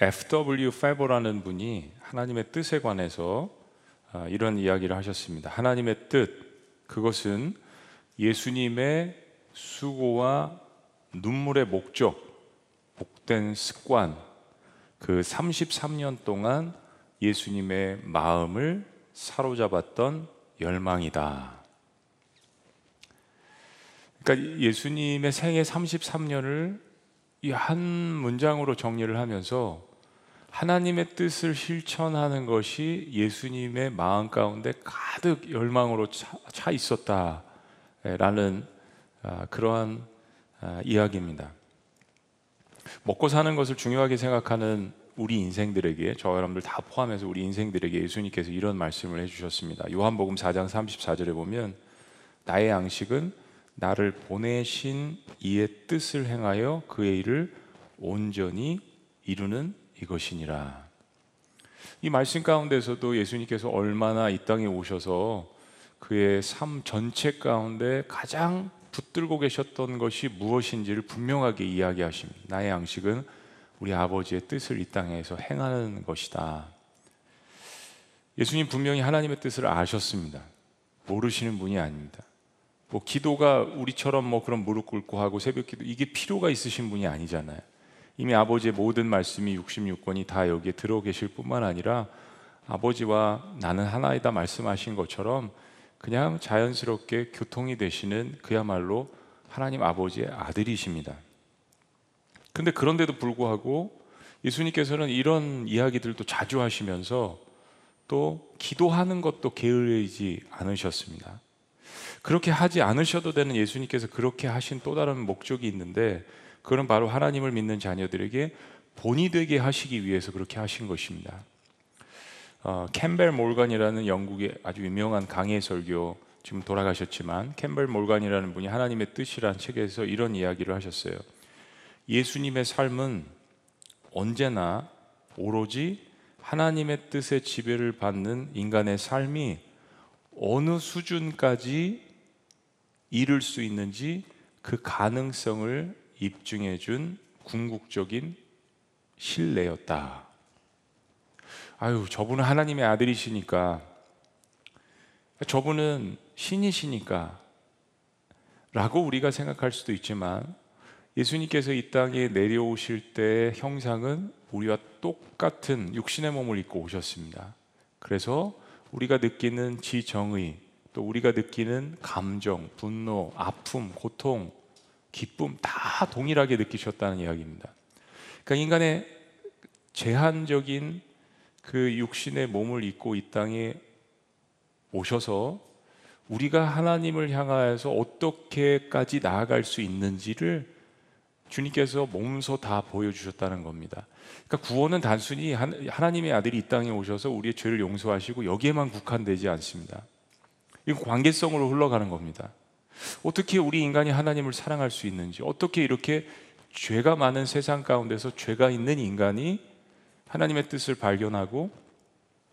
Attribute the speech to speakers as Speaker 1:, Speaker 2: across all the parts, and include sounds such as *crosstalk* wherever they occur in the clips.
Speaker 1: F.W. 페버라는 분이 하나님의 뜻에 관해서 아, 이런 이야기를 하셨습니다. 하나님의 뜻, 그것은 예수님의 수고와 눈물의 목적, 복된 습관, 그 33년 동안 예수님의 마음을 사로잡았던 열망이다. 그러니까 예수님의 생애 33년을 이 한 문장으로 정리를 하면서 하나님의 뜻을 실천하는 것이 예수님의 마음 가운데 가득 열망으로 차, 있었다라는 아, 그러한 아, 이야기입니다. 먹고 사는 것을 중요하게 생각하는 우리 인생들에게 저 여러분들 다 포함해서 우리 인생들에게 예수님께서 이런 말씀을 해주셨습니다. 요한복음 4장 34절에 보면 나의 양식은 나를 보내신 이의 뜻을 행하여 그의 일을 온전히 이루는 이것이니라. 이 말씀 가운데서도 예수님께서 얼마나 이 땅에 오셔서 그의 삶 전체 가운데 가장 붙들고 계셨던 것이 무엇인지를 분명하게 이야기하십니다. 나의 양식은 우리 아버지의 뜻을 이 땅에서 행하는 것이다. 예수님 분명히 하나님의 뜻을 아셨습니다. 모르시는 분이 아닙니다. 뭐 기도가 우리처럼 뭐 그런 무릎 꿇고 하고 새벽 기도 이게 필요가 있으신 분이 아니잖아요. 이미 아버지의 모든 말씀이 66권이 다 여기에 들어 계실 뿐만 아니라 아버지와 나는 하나이다 말씀하신 것처럼 그냥 자연스럽게 교통이 되시는 그야말로 하나님 아버지의 아들이십니다. 근데 그런데도 불구하고 예수님께서는 이런 이야기들도 자주 하시면서 또 기도하는 것도 게으르지 않으셨습니다. 그렇게 하지 않으셔도 되는 예수님께서 그렇게 하신 또 다른 목적이 있는데 그건 바로 하나님을 믿는 자녀들에게 본이 되게 하시기 위해서 그렇게 하신 것입니다. 어, 캠벨 몰간이라는 영국의 아주 유명한 강해 설교 지금 돌아가셨지만 캠벨 몰간이라는 분이 하나님의 뜻이라는 책에서 이런 이야기를 하셨어요. 예수님의 삶은 언제나 오로지 하나님의 뜻의 지배를 받는 인간의 삶이 어느 수준까지 이룰 수 있는지 그 가능성을 입증해 준 궁극적인 신뢰였다. 아유, 저분은 하나님의 아들이시니까, 저분은 신이시니까, 라고 우리가 생각할 수도 있지만, 예수님께서 이 땅에 내려오실 때의 형상은 우리와 똑같은 육신의 몸을 입고 오셨습니다. 그래서 우리가 느끼는 지정의, 또 우리가 느끼는 감정, 분노, 아픔, 고통, 기쁨 다 동일하게 느끼셨다는 이야기입니다. 그러니까 인간의 제한적인 그 육신의 몸을 입고 이 땅에 오셔서 우리가 하나님을 향하여서 어떻게까지 나아갈 수 있는지를 주님께서 몸소 다 보여주셨다는 겁니다. 그러니까 구원은 단순히 하나님의 아들이 이 땅에 오셔서 우리의 죄를 용서하시고 여기에만 국한되지 않습니다. 이건 관계성으로 흘러가는 겁니다. 어떻게 우리 인간이 하나님을 사랑할 수 있는지, 어떻게 이렇게 죄가 많은 세상 가운데서 죄가 있는 인간이 하나님의 뜻을 발견하고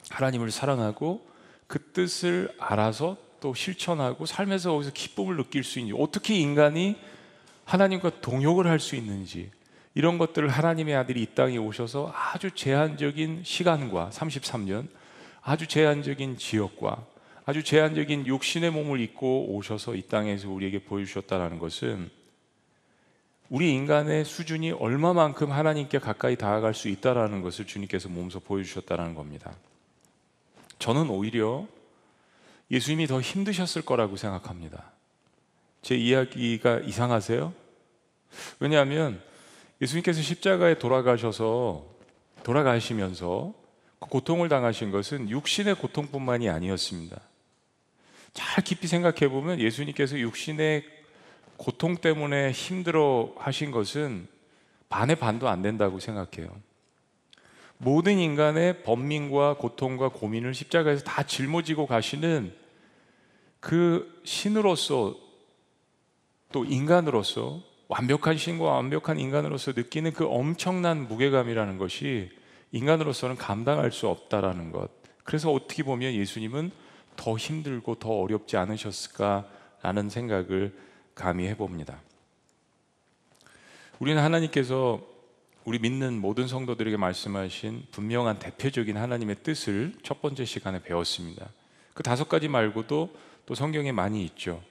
Speaker 1: 하나님을 사랑하고 그 뜻을 알아서 또 실천하고 삶에서 거기서 기쁨을 느낄 수 있는지, 어떻게 인간이 하나님과 동역을 할 수 있는지, 이런 것들을 하나님의 아들이 이 땅에 오셔서 아주 제한적인 시간과 33년, 아주 제한적인 지역과 아주 제한적인 육신의 몸을 입고 오셔서 이 땅에서 우리에게 보여주셨다는 것은 우리 인간의 수준이 얼마만큼 하나님께 가까이 다가갈 수 있다라는 것을 주님께서 몸소 보여주셨다는 겁니다. 저는 오히려 예수님이 더 힘드셨을 거라고 생각합니다. 제 이야기가 이상하세요? 왜냐하면 예수님께서 십자가에 돌아가셔서 돌아가시면서 그 고통을 당하신 것은 육신의 고통뿐만이 아니었습니다. 잘 깊이 생각해 보면 예수님께서 육신의 고통 때문에 힘들어 하신 것은 반의 반도 안 된다고 생각해요. 모든 인간의 번민과 고통과 고민을 십자가에서 다 짊어지고 가시는 그 신으로서 또 인간으로서 완벽한 신과 완벽한 인간으로서 느끼는 그 엄청난 무게감이라는 것이 인간으로서는 감당할 수 없다라는 것. 그래서 어떻게 보면 예수님은 더 힘들고 더 어렵지 않으셨을까라는 생각을 감히 해봅니다. 우리는 하나님께서 우리 믿는 모든 성도들에게 말씀하신 분명한 대표적인 하나님의 뜻을 첫 번째 시간에 배웠습니다. 그 다섯 가지 말고도 또 성경에 많이 있죠.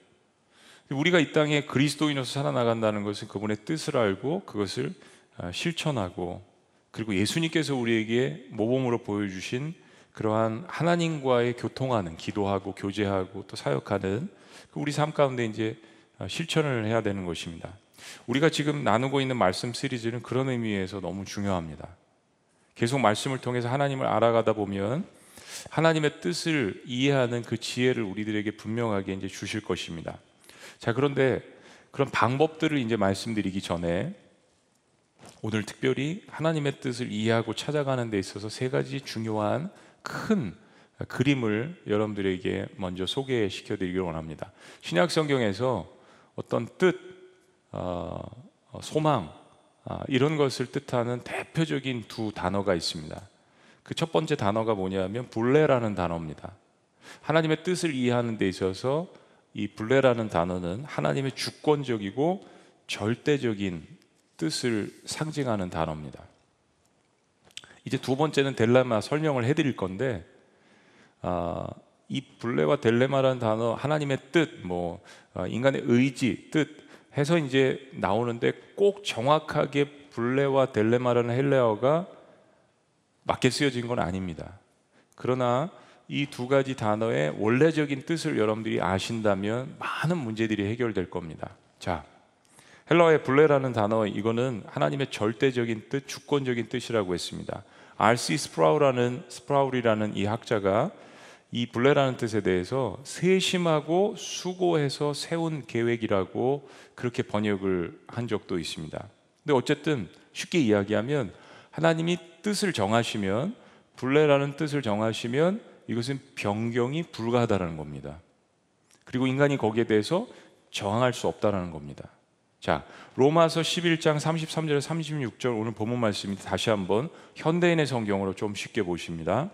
Speaker 1: 우리가 이 땅에 그리스도인으로서 살아나간다는 것은 그분의 뜻을 알고 그것을 아, 실천하고 그리고 예수님께서 우리에게 모범으로 보여주신 그러한 하나님과의 교통하는 기도하고 교제하고 또 사역하는 그 우리 삶 가운데 이제 아, 실천을 해야 되는 것입니다. 우리가 지금 나누고 있는 말씀 시리즈는 그런 의미에서 너무 중요합니다. 계속 말씀을 통해서 하나님을 알아가다 보면 하나님의 뜻을 이해하는 그 지혜를 우리들에게 분명하게 이제 주실 것입니다. 자, 그런데 그런 방법들을 이제 말씀드리기 전에 오늘 특별히 하나님의 뜻을 이해하고 찾아가는 데 있어서 세 가지 중요한 큰 그림을 여러분들에게 먼저 소개시켜 드리길 원합니다. 신약 성경에서 어떤 뜻, 어, 소망 아, 이런 것을 뜻하는 대표적인 두 단어가 있습니다. 그 첫 번째 단어가 뭐냐면 불레라는 단어입니다. 하나님의 뜻을 이해하는 데 있어서 이 불레라는 단어는 하나님의 주권적이고 절대적인 뜻을 상징하는 단어입니다. 이제 두 번째는 델레마 설명을 해드릴 건데 아, 이 불레와 델레마라는 단어 하나님의 뜻, 뭐 아, 인간의 의지, 뜻 해서 이제 나오는데 꼭 정확하게 불레와 델레마라는 헬레어가 맞게 쓰여진 건 아닙니다. 그러나 이 두 가지 단어의 원래적인 뜻을 여러분들이 아신다면 많은 문제들이 해결될 겁니다. 자, 헬라어의 불레라는 단어 이거는 하나님의 절대적인 뜻, 주권적인 뜻이라고 했습니다. R.C. 스프라우라는 스프라울이라는 이 학자가 이 불레라는 뜻에 대해서 세심하고 수고해서 세운 계획이라고 그렇게 번역을 한 적도 있습니다. 근데 어쨌든 쉽게 이야기하면 하나님이 뜻을 정하시면 불레라는 뜻을 정하시면 이것은 변경이 불가하다라는 겁니다. 그리고 인간이 거기에 대해서 저항할 수 없다라는 겁니다. 자, 로마서 11장 33절 36절 오늘 본문 말씀이 다시 한번 현대인의 성경으로 좀 쉽게 보십니다.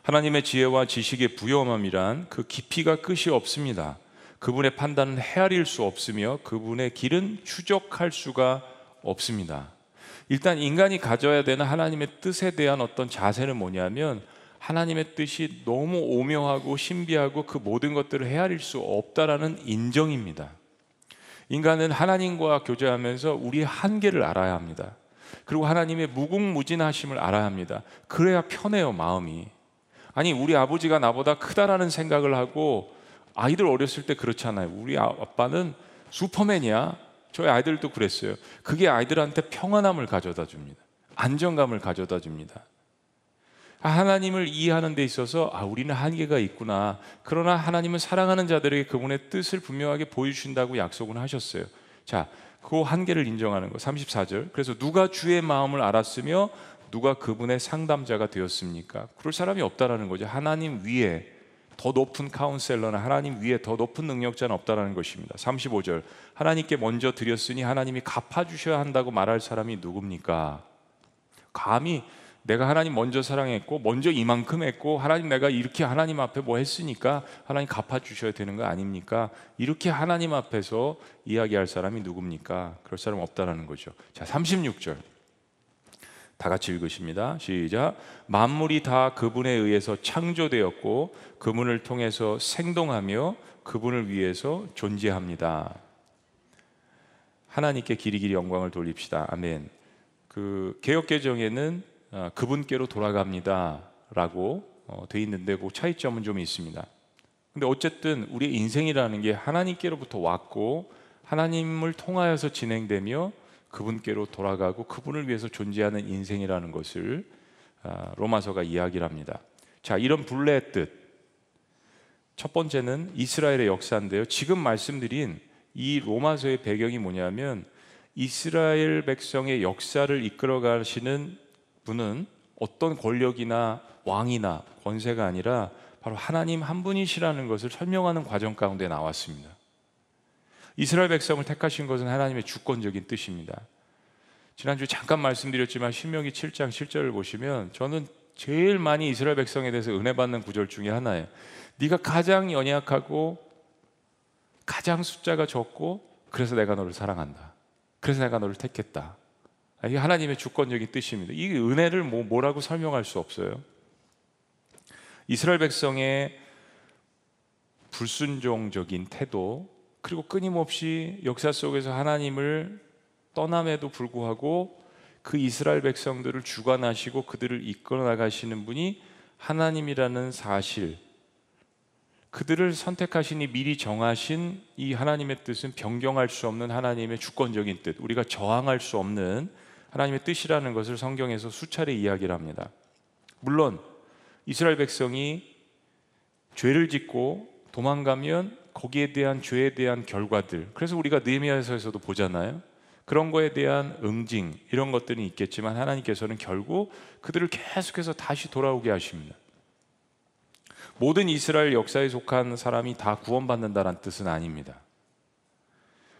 Speaker 1: 하나님의 지혜와 지식의 부여함이란 그 깊이가 끝이 없습니다. 그분의 판단은 헤아릴 수 없으며 그분의 길은 추적할 수가 없습니다. 일단 인간이 가져야 되는 하나님의 뜻에 대한 어떤 자세는 뭐냐면 하나님의 뜻이 너무 오묘하고 신비하고 그 모든 것들을 헤아릴 수 없다라는 인정입니다. 인간은 하나님과 교제하면서 우리의 한계를 알아야 합니다. 그리고 하나님의 무궁무진하심을 알아야 합니다. 그래야 편해요, 마음이. 아니, 우리 아버지가 나보다 크다라는 생각을 하고 아이들 어렸을 때 그렇잖아요. 우리 아, 아빠는 슈퍼맨이야. 저희 아이들도 그랬어요. 그게 아이들한테 평안함을 가져다 줍니다. 안정감을 가져다 줍니다. 하나님을 이해하는 데 있어서 아 우리는 한계가 있구나. 그러나 하나님은 사랑하는 자들에게 그분의 뜻을 분명하게 보여주신다고 약속은 하셨어요. 자, 그 한계를 인정하는 거. 34절. 그래서 누가 주의 마음을 알았으며 누가 그분의 상담자가 되었습니까? 그럴 사람이 없다라는 거죠. 하나님 위에 더 높은 카운셀러나 하나님 위에 더 높은 능력자는 없다라는 것입니다. 35절. 하나님께 먼저 드렸으니 하나님이 갚아 주셔야 한다고 말할 사람이 누굽니까? 감히 내가 하나님 먼저 사랑했고 먼저 이만큼 했고 하나님 내가 이렇게 하나님 앞에 뭐 했으니까 하나님 갚아 주셔야 되는 거 아닙니까? 이렇게 하나님 앞에서 이야기할 사람이 누굽니까? 그럴 사람 없다라는 거죠. 자, 36절. 다 같이 읽으십니다. 시작. 만물이 다 그분에 의해서 창조되었고 그분을 통해서 생동하며 그분을 위해서 존재합니다. 하나님께 길이 길이 영광을 돌립시다. 아멘. 그 개혁 개정에는 어, 그분께로 돌아갑니다라고 어, 돼 있는데 그 차이점은 좀 있습니다. 근데 어쨌든 우리의 인생이라는 게 하나님께로부터 왔고 하나님을 통하여서 진행되며 그분께로 돌아가고 그분을 위해서 존재하는 인생이라는 것을 아, 로마서가 이야기를 합니다. 자, 이런 분례의 뜻. 첫 번째는 이스라엘의 역사인데요. 지금 말씀드린 이 로마서의 배경이 뭐냐면 이스라엘 백성의 역사를 이끌어 가시는 분은 어떤 권력이나 왕이나 권세가 아니라 바로 하나님 한 분이시라는 것을 설명하는 과정 가운데 나왔습니다. 이스라엘 백성을 택하신 것은 하나님의 주권적인 뜻입니다. 지난주에 잠깐 말씀드렸지만 신명기 7장 7절을 보시면 저는 제일 많이 이스라엘 백성에 대해서 은혜 받는 구절 중에 하나예요. 네가 가장 연약하고 가장 숫자가 적고 그래서 내가 너를 사랑한다. 그래서 내가 너를 택했다. 아, 이게 하나님의 주권적인 뜻입니다. 이 은혜를 뭐, 뭐라고 설명할 수 없어요. 이스라엘 백성의 불순종적인 태도, 그리고 끊임없이 역사 속에서 하나님을 떠남에도 불구하고 그 이스라엘 백성들을 주관하시고 그들을 이끌어 나가시는 분이 하나님이라는 사실, 그들을 선택하시니 미리 정하신 이 하나님의 뜻은 변경할 수 없는 하나님의 주권적인 뜻, 우리가 저항할 수 없는 하나님의 뜻이라는 것을 성경에서 수차례 이야기를 합니다. 물론 이스라엘 백성이 죄를 짓고 도망가면 거기에 대한 죄에 대한 결과들. 그래서 우리가 느헤미야서에서도 보잖아요. 그런 거에 대한 응징 이런 것들이 있겠지만 하나님께서는 결국 그들을 계속해서 다시 돌아오게 하십니다. 모든 이스라엘 역사에 속한 사람이 다 구원받는다는 뜻은 아닙니다.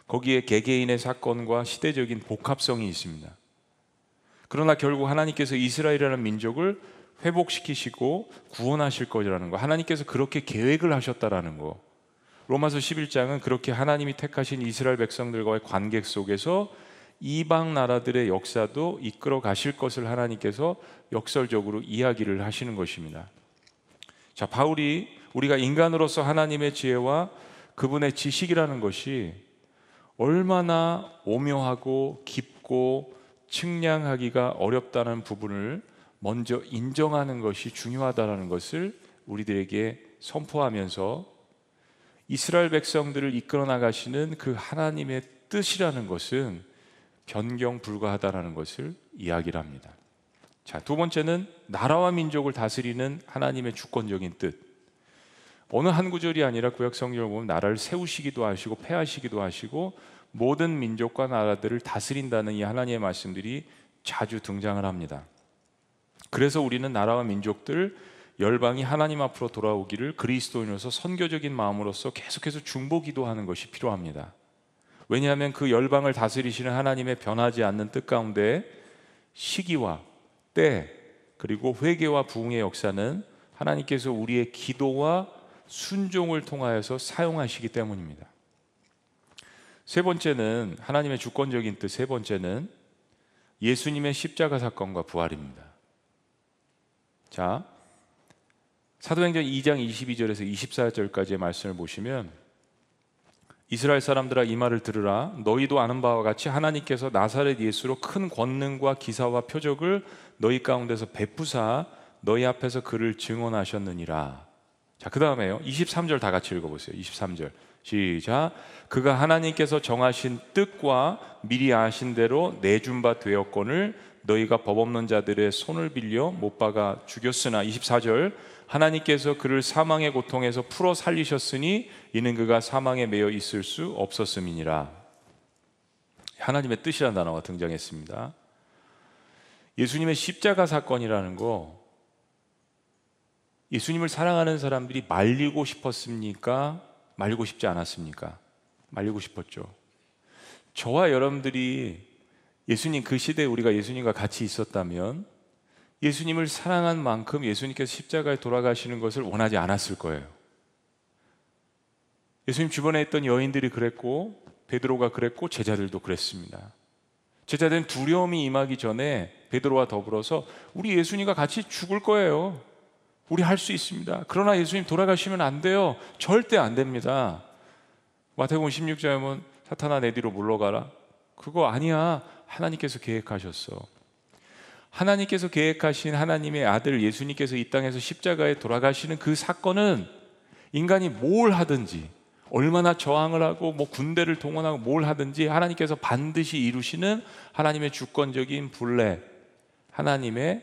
Speaker 1: 거기에 개개인의 사건과 시대적인 복합성이 있습니다. 그러나 결국 하나님께서 이스라엘이라는 민족을 회복시키시고 구원하실 거라는 거. 하나님께서 그렇게 계획을 하셨다라는 거. 로마서 11장은 그렇게 하나님이 택하신 이스라엘 백성들과의 관계 속에서 이방 나라들의 역사도 이끌어 가실 것을 하나님께서 역설적으로 이야기를 하시는 것입니다. 자, 바울이 우리가 인간으로서 하나님의 지혜와 그분의 지식이라는 것이 얼마나 오묘하고 깊고 측량하기가 어렵다는 부분을 먼저 인정하는 것이 중요하다는 것을 우리들에게 선포하면서 이스라엘 백성들을 이끌어 나가시는 그 하나님의 뜻이라는 것은 변경 불가하다라는 것을 이야기를 합니다. 자, 두 번째는 나라와 민족을 다스리는 하나님의 주권적인 뜻. 어느 한 구절이 아니라 구약 성경을 보면 나라를 세우시기도 하시고 폐하시기도 하시고 모든 민족과 나라들을 다스린다는 이 하나님의 말씀들이 자주 등장을 합니다. 그래서 우리는 나라와 민족들 열방이 하나님 앞으로 돌아오기를 그리스도인으로서 선교적인 마음으로서 계속해서 중보기도 하는 것이 필요합니다. 왜냐하면 그 열방을 다스리시는 하나님의 변하지 않는 뜻 가운데 시기와 때 그리고 회개와 부흥의 역사는 하나님께서 우리의 기도와 순종을 통하여서 사용하시기 때문입니다. 세 번째는 하나님의 주권적인 뜻 세 번째는 예수님의 십자가 사건과 부활입니다. 자, 사도행전 2장 22절에서 24절까지의 말씀을 보시면 이스라엘 사람들아 이 말을 들으라 너희도 아는 바와 같이 하나님께서 나사렛 예수로 큰 권능과 기사와 표적을 너희 가운데서 베푸사 너희 앞에서 그를 증언하셨느니라. 자, 그다음에요. 23절 다 같이 읽어 보세요. 23절. 시작. 그가 하나님께서 정하신 뜻과 미리 아신 대로 내준 바 되었건을 너희가 법 없는 자들의 손을 빌려 못 박아 죽였으나 24절 하나님께서 그를 사망의 고통에서 풀어 살리셨으니 이는 그가 사망에 매여 있을 수 없었음이니라. 하나님의 뜻이라는 단어가 등장했습니다. 예수님의 십자가 사건이라는 거 예수님을 사랑하는 사람들이 말리고 싶었습니까? 말리고 싶지 않았습니까? 말리고 싶었죠. 저와 여러분들이 예수님 그 시대에 우리가 예수님과 같이 있었다면 예수님을 사랑한 만큼 예수님께서 십자가에 돌아가시는 것을 원하지 않았을 거예요. 예수님 주변에 있던 여인들이 그랬고 베드로가 그랬고 제자들도 그랬습니다. 제자들은 두려움이 임하기 전에 베드로와 더불어서 우리 예수님과 같이 죽을 거예요. 우리 할 수 있습니다. 그러나 예수님 돌아가시면 안 돼요. 절대 안 됩니다. 마태복음 16장에 보면 사탄아 내 뒤로 물러가라. 그거 아니야. 하나님께서 계획하셨어. 하나님께서 계획하신 하나님의 아들 예수님께서 이 땅에서 십자가에 돌아가시는 그 사건은 인간이 뭘 하든지 얼마나 저항을 하고 뭐 군대를 동원하고 뭘 하든지 하나님께서 반드시 이루시는 하나님의 주권적인 분례, 하나님의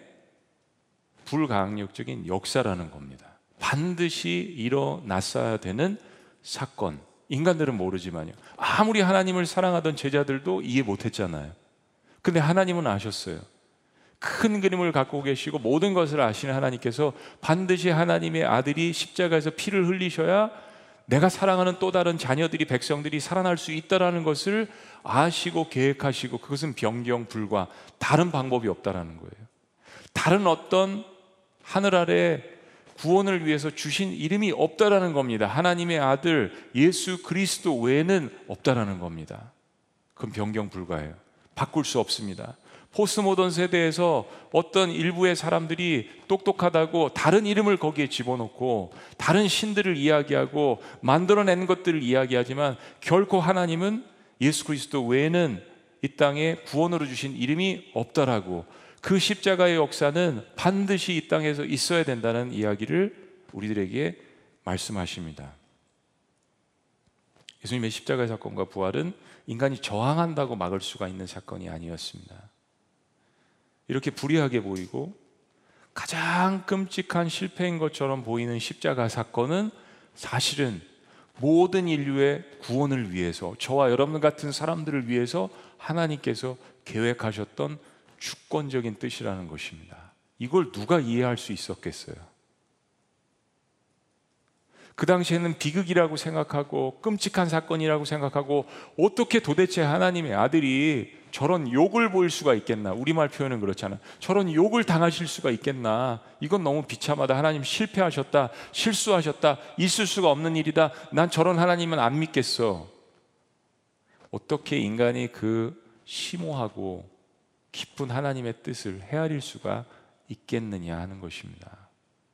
Speaker 1: 불가항력적인 역사라는 겁니다. 반드시 일어났어야 되는 사건. 인간들은 모르지만요. 아무리 하나님을 사랑하던 제자들도 이해 못했잖아요. 근데 하나님은 아셨어요. 큰 그림을 갖고 계시고 모든 것을 아시는 하나님께서 반드시 하나님의 아들이 십자가에서 피를 흘리셔야 내가 사랑하는 또 다른 자녀들이 백성들이 살아날 수 있다라는 것을 아시고 계획하시고 그것은 변경 불과 다른 방법이 없다라는 거예요. 다른 어떤 하늘 아래 구원을 위해서 주신 이름이 없다라는 겁니다. 하나님의 아들 예수 그리스도 외에는 없다라는 겁니다. 그건 변경 불가예요. 바꿀 수 없습니다. 포스모던 세대에서 어떤 일부의 사람들이 똑똑하다고 다른 이름을 거기에 집어넣고 다른 신들을 이야기하고 만들어낸 것들을 이야기하지만 결코 하나님은 예수 그리스도 외에는 이 땅에 구원으로 주신 이름이 없다라고 그 십자가의 역사는 반드시 이 땅에서 있어야 된다는 이야기를 우리들에게 말씀하십니다. 예수님의 십자가의 사건과 부활은 인간이 저항한다고 막을 수가 있는 사건이 아니었습니다. 이렇게 불의하게 보이고 가장 끔찍한 실패인 것처럼 보이는 십자가 사건은 사실은 모든 인류의 구원을 위해서 저와 여러분 같은 사람들을 위해서 하나님께서 계획하셨던 주권적인 뜻이라는 것입니다. 이걸 누가 이해할 수 있었겠어요? 그 당시에는 비극이라고 생각하고 끔찍한 사건이라고 생각하고 어떻게 도대체 하나님의 아들이 저런 욕을 보일 수가 있겠나? 우리말 표현은 그렇잖아. 저런 욕을 당하실 수가 있겠나? 이건 너무 비참하다. 하나님 실패하셨다. 실수하셨다. 있을 수가 없는 일이다. 난 저런 하나님은 안 믿겠어. 어떻게 인간이 그 심오하고 깊은 하나님의 뜻을 헤아릴 수가 있겠느냐 하는 것입니다.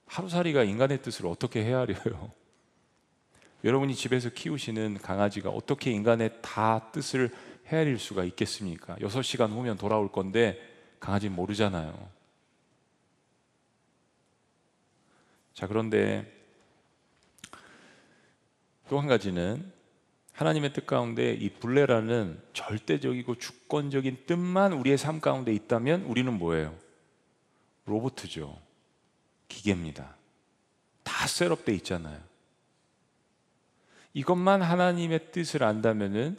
Speaker 1: 하루살이가 인간의 뜻을 어떻게 헤아려요? *laughs* 여러분이 집에서 키우시는 강아지가 어떻게 인간의 다 뜻을 헤아릴 수가 있겠습니까? 6시간 후면 돌아올 건데 강아지는 모르잖아요. 자, 그런데 또 한 가지는 하나님의 뜻 가운데 이 불례라는 절대적이고 주권적인 뜻만 우리의 삶 가운데 있다면 우리는 뭐예요? 로보트죠. 기계입니다. 다 셋업돼 있잖아요. 이것만 하나님의 뜻을 안다면은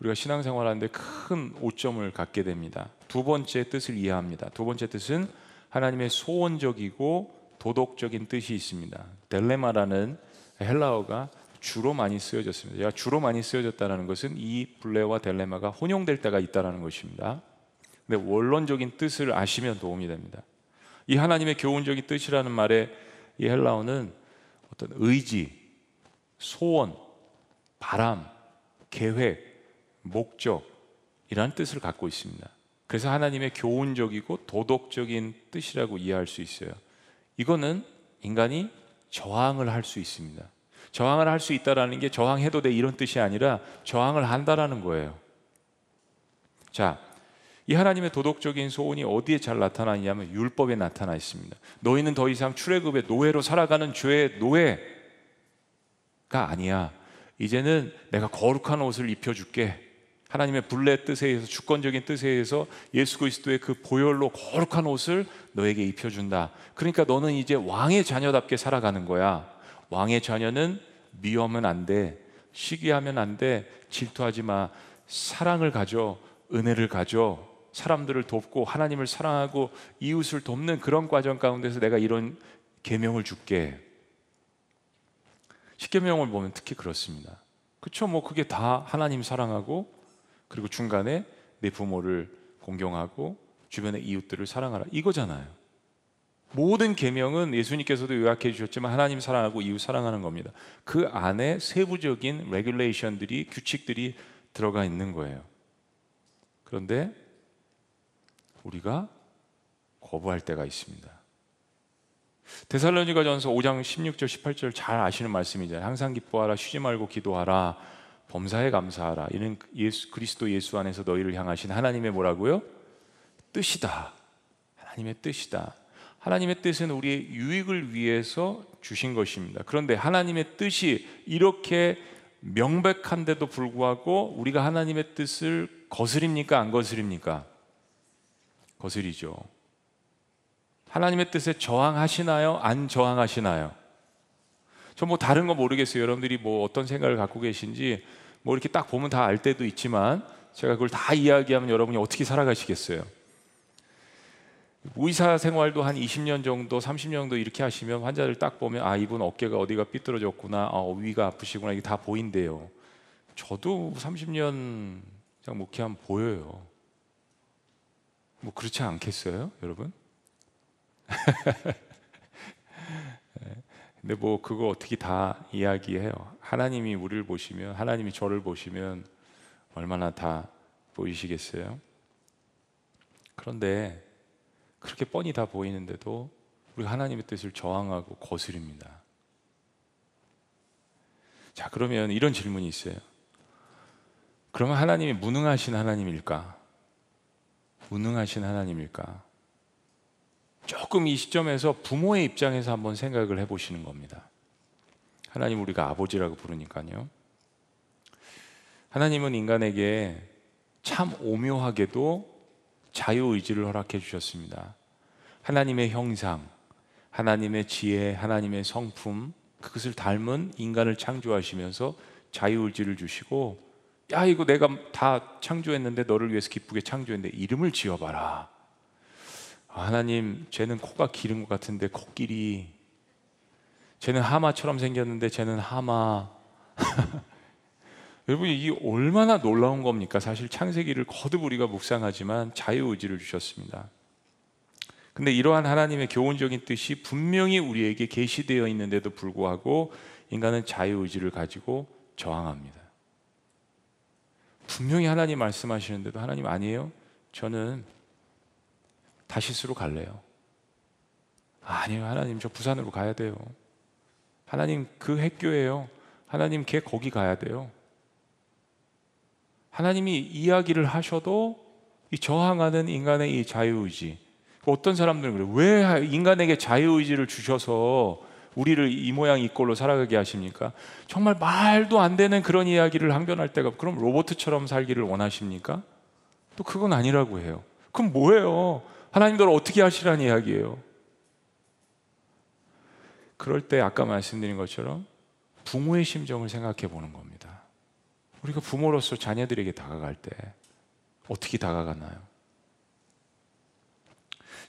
Speaker 1: 우리가 신앙생활 하는데 큰 오점을 갖게 됩니다. 두 번째 뜻을 이해합니다. 두 번째 뜻은 하나님의 소원적이고 도덕적인 뜻이 있습니다. 델레마라는 헬라어가 주로 많이 쓰여졌습니다. 제가 주로 많이 쓰여졌다는 것은 이 블레와 델레마가 혼용될 때가 있다는 것입니다. 근데 원론적인 뜻을 아시면 도움이 됩니다. 이 하나님의 교훈적인 뜻이라는 말에 이 헬라어는 어떤 의지, 소원, 바람, 계획, 목적이라는 뜻을 갖고 있습니다. 그래서 하나님의 교훈적이고 도덕적인 뜻이라고 이해할 수 있어요. 이거는 인간이 저항을 할 수 있습니다. 저항을 할 수 있다라는 게 저항해도 돼 이런 뜻이 아니라 저항을 한다라는 거예요. 자, 이 하나님의 도덕적인 소원이 어디에 잘 나타나냐면 율법에 나타나 있습니다. 너희는 더 이상 출애굽의 노예로 살아가는 죄의 노예가 아니야. 이제는 내가 거룩한 옷을 입혀줄게. 하나님의 불의 뜻에 의해서 주권적인 뜻에 의해서 예수 그리스도의 그 보혈로 거룩한 옷을 너에게 입혀준다. 그러니까 너는 이제 왕의 자녀답게 살아가는 거야. 왕의 자녀는 미워하면 안 돼. 시기하면 안 돼. 질투하지 마. 사랑을 가져. 은혜를 가져. 사람들을 돕고 하나님을 사랑하고 이웃을 돕는 그런 과정 가운데서 내가 이런 계명을 줄게. 십계명을 보면 특히 그렇습니다. 그렇죠? 뭐 그게 다 하나님 사랑하고 그리고 중간에 내 부모를 공경하고 주변의 이웃들을 사랑하라 이거잖아요. 모든 계명은 예수님께서도 요약해 주셨지만 하나님 사랑하고 이웃 사랑하는 겁니다. 그 안에 세부적인 레귤레이션들이 규칙들이 들어가 있는 거예요. 그런데 우리가 거부할 때가 있습니다. 데살로니가전서 5장 16절 18절 잘 아시는 말씀이잖아요. 항상 기뻐하라 쉬지 말고 기도하라 범사에 감사하라. 이는 예수 그리스도 예수 안에서 너희를 향하신 하나님의 뭐라고요? 뜻이다. 하나님의 뜻이다. 하나님의 뜻은 우리의 유익을 위해서 주신 것입니다. 그런데 하나님의 뜻이 이렇게 명백한데도 불구하고 우리가 하나님의 뜻을 거스립니까? 안 거스립니까? 거스리죠. 하나님의 뜻에 저항하시나요? 안 저항하시나요? 저 뭐 다른 거 모르겠어요. 여러분들이 뭐 어떤 생각을 갖고 계신지 뭐 이렇게 딱 보면 다 알 때도 있지만 제가 그걸 다 이야기하면 여러분이 어떻게 살아가시겠어요? 의사 생활도 한 20년 정도, 30년 정도 이렇게 하시면 환자를 딱 보면 아 이분 어깨가 어디가 삐뚤어졌구나, 아, 위가 아프시구나 이게 다 보인대요. 저도 30년 그냥 목회하면 보여요. 뭐 그렇지 않겠어요, 여러분? *laughs* 근데 뭐 그거 어떻게 다 이야기해요. 하나님이 우리를 보시면 하나님이 저를 보시면 얼마나 다 보이시겠어요? 그런데 그렇게 뻔히 다 보이는데도 우리가 하나님의 뜻을 저항하고 거스립니다. 자, 그러면 이런 질문이 있어요. 그러면 하나님이 무능하신 하나님일까? 무능하신 하나님일까? 조금 이 시점에서 부모의 입장에서 한번 생각을 해보시는 겁니다. 하나님 우리가 아버지라고 부르니까요. 하나님은 인간에게 참 오묘하게도 자유의지를 허락해 주셨습니다. 하나님의 형상, 하나님의 지혜, 하나님의 성품, 그것을 닮은 인간을 창조하시면서 자유의지를 주시고, 야, 이거 내가 다 창조했는데 너를 위해서 기쁘게 창조했는데 이름을 지어봐라. 아, 하나님, 쟤는 코가 기른 것 같은데 코끼리. 쟤는 하마처럼 생겼는데 쟤는 하마. *laughs* 여러분 이게 얼마나 놀라운 겁니까? 사실 창세기를 거듭 우리가 묵상하지만 자유 의지를 주셨습니다. 근데 이러한 하나님의 교훈적인 뜻이 분명히 우리에게 계시되어 있는데도 불구하고 인간은 자유 의지를 가지고 저항합니다. 분명히 하나님 말씀하시는데도 하나님 아니에요? 저는 다시스로 갈래요. 아니요, 하나님 저 부산으로 가야 돼요. 하나님 그 핵교예요. 하나님 걔 거기 가야 돼요. 하나님이 이야기를 하셔도 이 저항하는 인간의 이 자유의지. 어떤 사람들은 그래요. 왜 인간에게 자유의지를 주셔서 우리를 이 모양 이 꼴로 살아가게 하십니까? 정말 말도 안 되는 그런 이야기를 항변할 때가 그럼 로봇처럼 살기를 원하십니까? 또 그건 아니라고 해요. 그럼 뭐예요? 하나님들 어떻게 하시라는 이야기예요? 그럴 때 아까 말씀드린 것처럼 부모의 심정을 생각해 보는 겁니다. 우리가 부모로서 자녀들에게 다가갈 때 어떻게 다가가나요?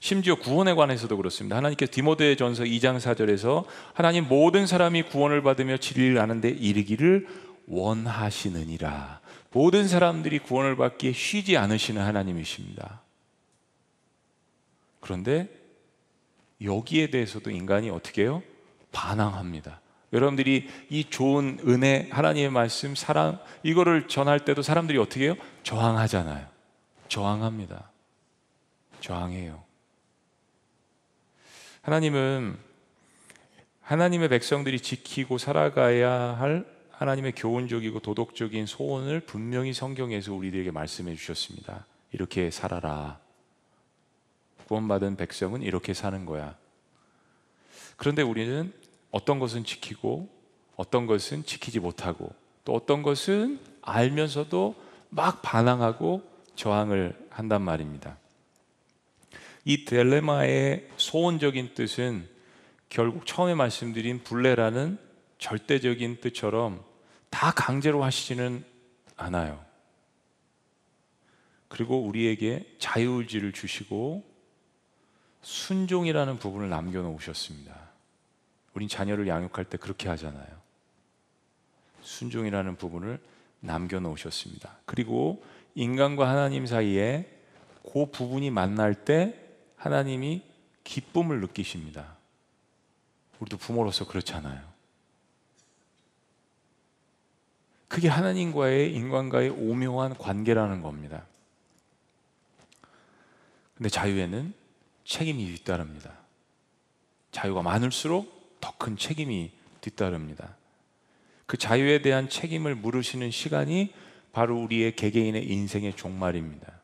Speaker 1: 심지어 구원에 관해서도 그렇습니다. 하나님께서 디모데 전서 2장 4절에서 하나님 모든 사람이 구원을 받으며 진리를 아는데 이르기를 원하시느니라. 모든 사람들이 구원을 받기에 쉬지 않으시는 하나님이십니다. 그런데 여기에 대해서도 인간이 어떻게 해요? 반항합니다. 여러분들이 이 좋은 은혜, 하나님의 말씀, 사랑, 이거를 전할 때도 사람들이 어떻게 해요? 저항하잖아요. 저항합니다. 저항해요. 하나님은 하나님의 백성들이 지키고 살아가야 할 하나님의 교훈적이고 도덕적인 소원을 분명히 성경에서 우리들에게 말씀해 주셨습니다. 이렇게 살아라. 구원받은 백성은 이렇게 사는 거야. 그런데 우리는 어떤 것은 지키고 어떤 것은 지키지 못하고 또 어떤 것은 알면서도 막 반항하고 저항을 한단 말입니다. 이 딜레마의 소원적인 뜻은 결국 처음에 말씀드린 불레라는 절대적인 뜻처럼 다 강제로 하시지는 않아요. 그리고 우리에게 자유의지를 주시고 순종이라는 부분을 남겨놓으셨습니다. 우린 자녀를 양육할 때 그렇게 하잖아요. 순종이라는 부분을 남겨놓으셨습니다. 그리고 인간과 하나님 사이에 그 부분이 만날 때 하나님이 기쁨을 느끼십니다. 우리도 부모로서 그렇잖아요. 그게 하나님과의 인간과의 오묘한 관계라는 겁니다. 근데 자유에는 책임이 뒤따릅니다. 자유가 많을수록 더 큰 책임이 뒤따릅니다. 그 자유에 대한 책임을 물으시는 시간이 바로 우리의 개개인의 인생의 종말입니다.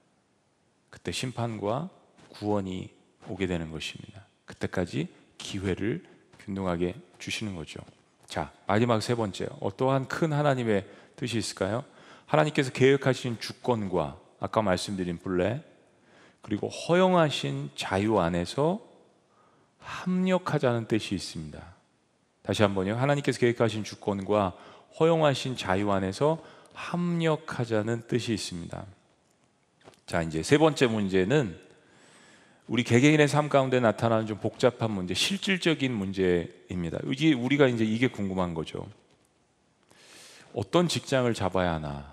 Speaker 1: 그때 심판과 구원이 오게 되는 것입니다. 그때까지 기회를 균등하게 주시는 거죠. 자, 마지막 세 번째. 어떠한 큰 하나님의 뜻이 있을까요? 하나님께서 계획하신 주권과 아까 말씀드린 분례 그리고 허용하신 자유 안에서 합력하자는 뜻이 있습니다. 다시 한번요. 하나님께서 계획하신 주권과 허용하신 자유 안에서 합력하자는 뜻이 있습니다. 자, 이제 세 번째 문제는 우리 개개인의 삶 가운데 나타나는 좀 복잡한 문제, 실질적인 문제입니다. 이게 우리가 이제 이게 궁금한 거죠. 어떤 직장을 잡아야 하나?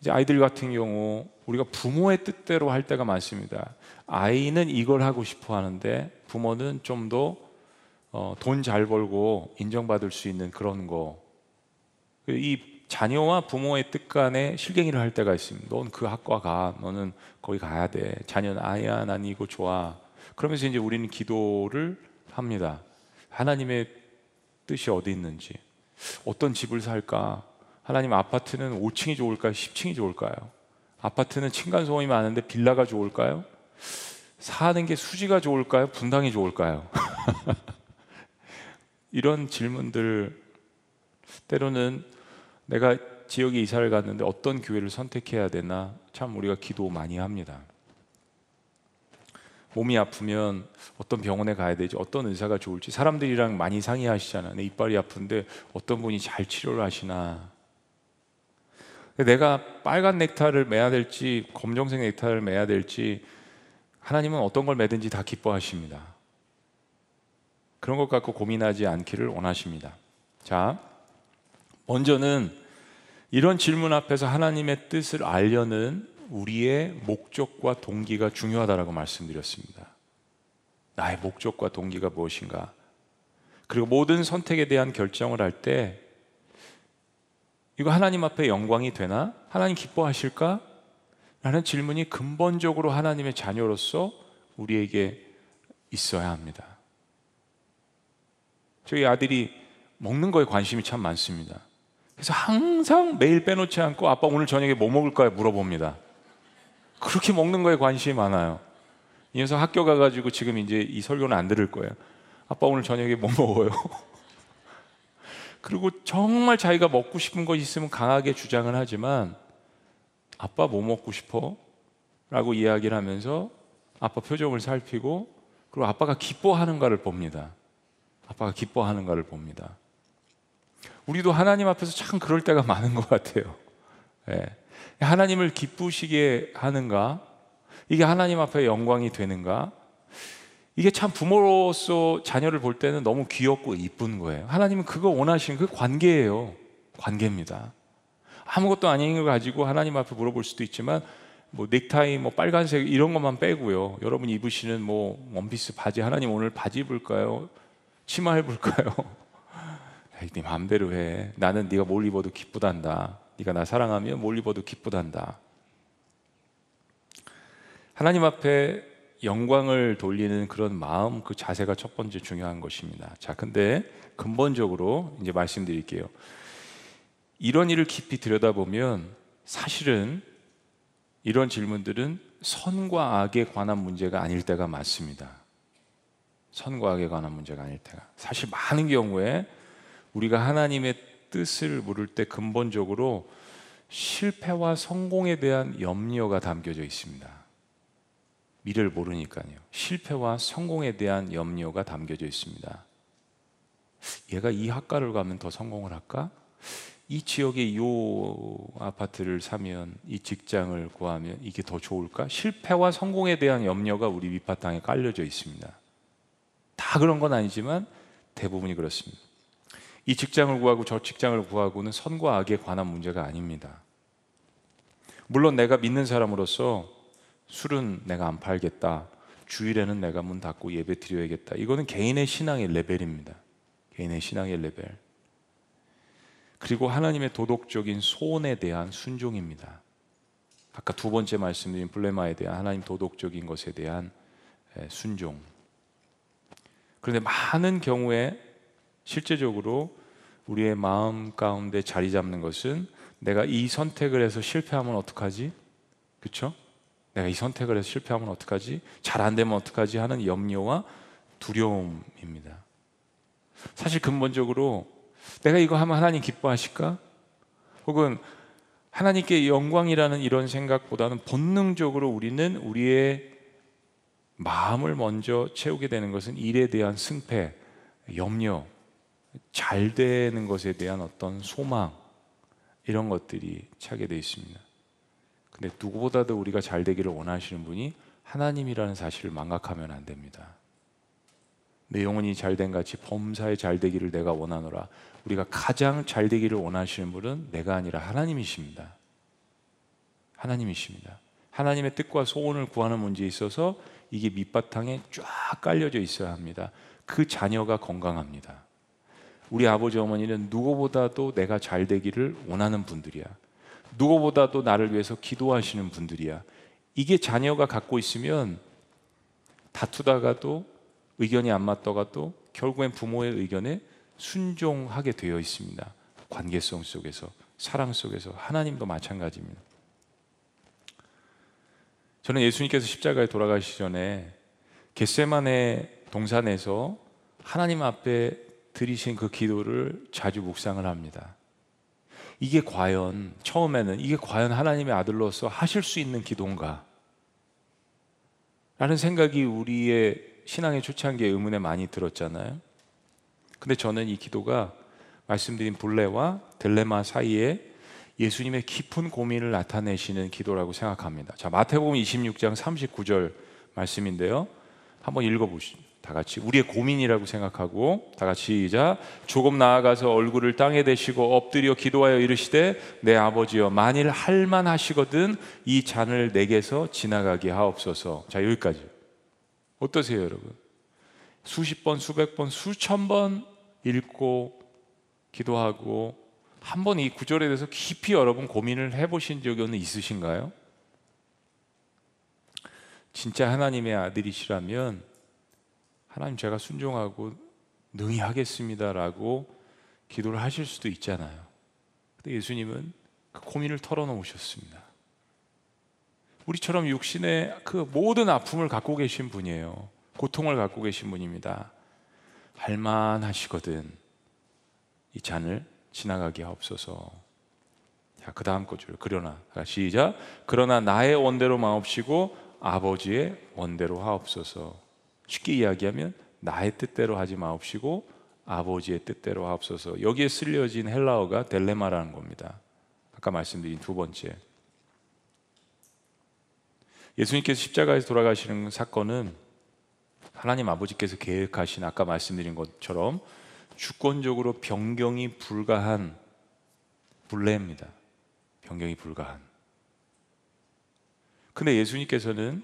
Speaker 1: 이제 아이들 같은 경우 우리가 부모의 뜻대로 할 때가 많습니다. 아이는 이걸 하고 싶어 하는데 부모는 좀 더 돈 잘 벌고 인정받을 수 있는 그런 거. 이 자녀와 부모의 뜻 간에 실갱이를 할 때가 있습니다. 넌 그 학과 가. 너는 거기 가야 돼. 자녀는 아야, 난 이거 좋아. 그러면서 이제 우리는 기도를 합니다. 하나님의 뜻이 어디 있는지. 어떤 집을 살까? 하나님 아파트는 5층이 좋을까요? 10층이 좋을까요? 아파트는 층간소음이 많은데 빌라가 좋을까요? 사는 게 수지가 좋을까요? 분당이 좋을까요? *laughs* 이런 질문들 때로는 내가 지역에 이사를 갔는데 어떤 교회를 선택해야 되나 참 우리가 기도 많이 합니다. 몸이 아프면 어떤 병원에 가야 되지, 어떤 의사가 좋을지 사람들이랑 많이 상의하시잖아. 내 이빨이 아픈데 어떤 분이 잘 치료를 하시나. 내가 빨간 넥타를 매야 될지 검정색 넥타를 매야 될지 하나님은 어떤 걸 매든지 다 기뻐하십니다. 그런 것 갖고 고민하지 않기를 원하십니다. 자, 먼저는 이런 질문 앞에서 하나님의 뜻을 알려는 우리의 목적과 동기가 중요하다라고 말씀드렸습니다. 나의 목적과 동기가 무엇인가? 그리고 모든 선택에 대한 결정을 할 때 이거 하나님 앞에 영광이 되나? 하나님 기뻐하실까? 라는 질문이 근본적으로 하나님의 자녀로서 우리에게 있어야 합니다. 저희 아들이 먹는 거에 관심이 참 많습니다. 그래서 항상 매일 빼놓지 않고 아빠 오늘 저녁에 뭐 먹을까요? 물어봅니다. 그렇게 먹는 거에 관심이 많아요. 이 녀석 학교 가가지고 지금 이제 이 설교는 안 들을 거예요. 아빠 오늘 저녁에 뭐 먹어요? *laughs* 그리고 정말 자기가 먹고 싶은 거 있으면 강하게 주장을 하지만 아빠 뭐 먹고 싶어? 라고 이야기를 하면서 아빠 표정을 살피고 그리고 아빠가 기뻐하는가를 봅니다. 아빠가 기뻐하는가를 봅니다. 우리도 하나님 앞에서 참 그럴 때가 *laughs* 많은 것 같아요. 예. 하나님을 기쁘시게 하는가? 이게 하나님 앞에 영광이 되는가? 이게 참 부모로서 자녀를 볼 때는 너무 귀엽고 이쁜 거예요. 하나님은 그거 원하시는 그 관계예요. 관계입니다. 아무것도 아닌 걸 가지고 하나님 앞에 물어볼 수도 있지만 뭐 넥타이 뭐 빨간색 이런 것만 빼고요. 여러분 입으시는 뭐 원피스 바지 하나님 오늘 바지 입을까요? 치마 입을까요? *laughs* 네 마음대로 해. 나는 네가 뭘 입어도 기쁘단다. 네가 나 사랑하면 뭘 입어도 기쁘단다. 하나님 앞에 영광을 돌리는 그런 마음, 그 자세가 첫 번째 중요한 것입니다. 자, 근데 근본적으로 이제 말씀드릴게요. 이런 일을 깊이 들여다보면 사실은 이런 질문들은 선과 악에 관한 문제가 아닐 때가 많습니다. 선과 악에 관한 문제가 아닐 때가. 사실 많은 경우에 우리가 하나님의 뜻을 물을 때 근본적으로 실패와 성공에 대한 염려가 담겨져 있습니다. 미래를 모르니까요. 실패와 성공에 대한 염려가 담겨져 있습니다. 얘가 이 학과를 가면 더 성공을 할까? 이 지역에 이 아파트를 사면 이 직장을 구하면 이게 더 좋을까? 실패와 성공에 대한 염려가 우리 밑바탕에 깔려져 있습니다. 다 그런 건 아니지만 대부분이 그렇습니다. 이 직장을 구하고 저 직장을 구하고는 선과 악에 관한 문제가 아닙니다. 물론 내가 믿는 사람으로서 술은 내가 안 팔겠다. 주일에는 내가 문 닫고 예배 드려야겠다. 이거는 개인의 신앙의 레벨입니다. 개인의 신앙의 레벨. 그리고 하나님의 도덕적인 소원에 대한 순종입니다. 아까 두 번째 말씀드린 블레마에 대한 하나님 도덕적인 것에 대한 순종. 그런데 많은 경우에 실제적으로 우리의 마음 가운데 자리 잡는 것은 내가 이 선택을 해서 실패하면 어떡하지? 그렇죠? 내가 이 선택을 해서 실패하면 어떡하지? 잘 안 되면 어떡하지? 하는 염려와 두려움입니다. 사실 근본적으로 내가 이거 하면 하나님 기뻐하실까? 혹은 하나님께 영광이라는 이런 생각보다는 본능적으로 우리는 우리의 마음을 먼저 채우게 되는 것은 일에 대한 승패, 염려, 잘 되는 것에 대한 어떤 소망 이런 것들이 차게 되어 있습니다. 근데 누구보다도 우리가 잘 되기를 원하시는 분이 하나님이라는 사실을 망각하면 안 됩니다. 내 영혼이 잘된 같이 범사에 잘 되기를 내가 원하노라. 우리가 가장 잘 되기를 원하시는 분은 내가 아니라 하나님이십니다. 하나님이십니다. 하나님의 뜻과 소원을 구하는 문제에 있어서 이게 밑바탕에 쫙 깔려져 있어야 합니다. 그 자녀가 건강합니다. 우리 아버지 어머니는 누구보다도 내가 잘 되기를 원하는 분들이야. 누구보다도 나를 위해서 기도하시는 분들이야. 이게 자녀가 갖고 있으면 다투다가도 의견이 안 맞다가도 결국엔 부모의 의견에 순종하게 되어 있습니다. 관계성 속에서, 사랑 속에서 하나님도 마찬가지입니다. 저는 예수님께서 십자가에 돌아가시기 전에 겟세만의 동산에서 하나님 앞에 드리신 그 기도를 자주 묵상을 합니다. 이게 과연 처음에는 이게 과연 하나님의 아들로서 하실 수 있는 기도인가? 라는 생각이 우리의 신앙의 초창기에 의문에 많이 들었잖아요. 근데 저는 이 기도가 말씀드린 불레와 델레마 사이에 예수님의 깊은 고민을 나타내시는 기도라고 생각합니다. 자, 마태복음 26장 39절 말씀인데요. 한번 읽어 보시죠. 다 같이 우리의 고민이라고 생각하고 다 같이 시작 조금 나아가서 얼굴을 땅에 대시고 엎드려 기도하여 이르시되 내 아버지여 만일 할만하시거든 이 잔을 내게서 지나가게 하옵소서. 자 여기까지. 어떠세요 여러분? 수십 번 수백 번 수천 번 읽고 기도하고 한 번 이 구절에 대해서 깊이 여러분 고민을 해보신 적은 있으신가요? 진짜 하나님의 아들이시라면 하나님 제가 순종하고 능히 하겠습니다라고 기도를 하실 수도 있잖아요. 근데 예수님은 그 고민을 털어놓으셨습니다. 우리처럼 육신의 그 모든 아픔을 갖고 계신 분이에요. 고통을 갖고 계신 분입니다. 할만하시거든. 이 잔을 지나가게 하옵소서. 자, 그 다음 거죠. 그러나 시작. 그러나 나의 원대로 마옵시고 아버지의 원대로 하옵소서. 쉽게 이야기하면 나의 뜻대로 하지 마옵시고 아버지의 뜻대로 하옵소서. 여기에 쓸려진 헬라어가 델레마라는 겁니다. 아까 말씀드린 두 번째. 예수님께서 십자가에서 돌아가시는 사건은 하나님 아버지께서 계획하신 아까 말씀드린 것처럼 주권적으로 변경이 불가한 불례입니다. 변경이 불가한. 근데 예수님께서는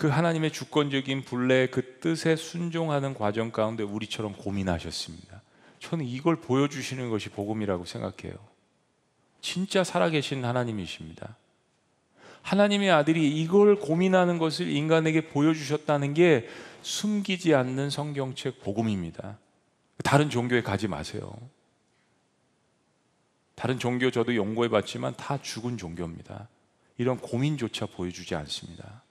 Speaker 1: 그 하나님의 주권적인 분례의 그 뜻에 순종하는 과정 가운데 우리처럼 고민하셨습니다. 저는 이걸 보여주시는 것이 복음이라고 생각해요. 진짜 살아계신 하나님이십니다. 하나님의 아들이 이걸 고민하는 것을 인간에게 보여주셨다는 게 숨기지 않는 성경책 복음입니다. 다른 종교에 가지 마세요. 다른 종교 저도 연구해 봤지만 다 죽은 종교입니다. 이런 고민조차 보여주지 않습니다.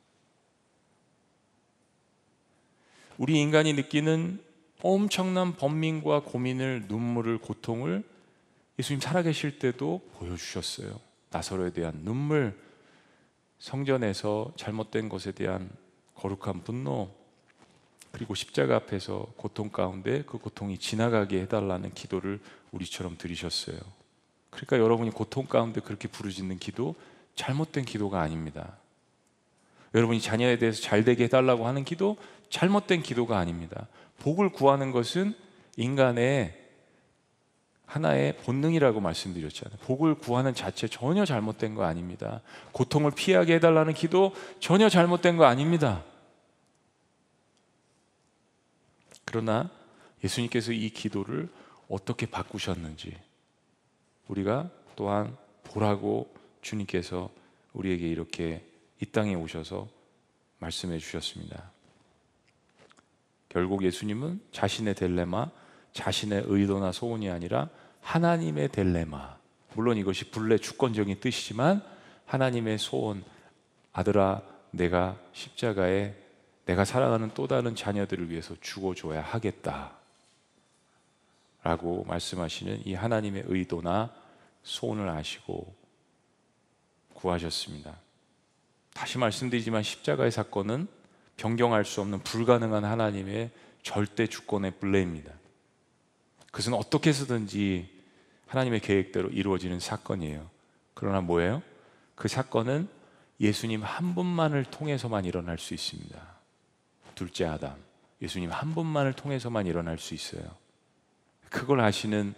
Speaker 1: 우리 인간이 느끼는 엄청난 번민과 고민을 눈물을 고통을 예수님 살아계실 때도 보여주셨어요. 나사로에 대한 눈물, 성전에서 잘못된 것에 대한 거룩한 분노, 그리고 십자가 앞에서 고통 가운데 그 고통이 지나가게 해달라는 기도를 우리처럼 드리셨어요. 그러니까 여러분이 고통 가운데 그렇게 부르짖는 기도 잘못된 기도가 아닙니다. 여러분이 자녀에 대해서 잘 되게 해달라고 하는 기도 잘못된 기도가 아닙니다. 복을 구하는 것은 인간의 하나의 본능이라고 말씀드렸잖아요. 복을 구하는 자체 전혀 잘못된 거 아닙니다. 고통을 피하게 해달라는 기도 전혀 잘못된 거 아닙니다. 그러나 예수님께서 이 기도를 어떻게 바꾸셨는지 우리가 또한 보라고 주님께서 우리에게 이렇게 이 땅에 오셔서 말씀해 주셨습니다. 결국 예수님은 자신의 델레마, 자신의 의도나 소원이 아니라 하나님의 델레마. 물론 이것이 본래 주권적인 뜻이지만 하나님의 소원, 아들아, 내가 십자가에 내가 사랑하는 또 다른 자녀들을 위해서 죽어줘야 하겠다. 라고 말씀하시는 이 하나님의 의도나 소원을 아시고 구하셨습니다. 다시 말씀드리지만 십자가의 사건은 변경할 수 없는 불가능한 하나님의 절대 주권의 블레입니다. 그것은 어떻게 해서든지 하나님의 계획대로 이루어지는 사건이에요. 그러나 뭐예요? 그 사건은 예수님 한 분만을 통해서만 일어날 수 있습니다. 둘째 아담, 예수님 한 분만을 통해서만 일어날 수 있어요. 그걸 아시는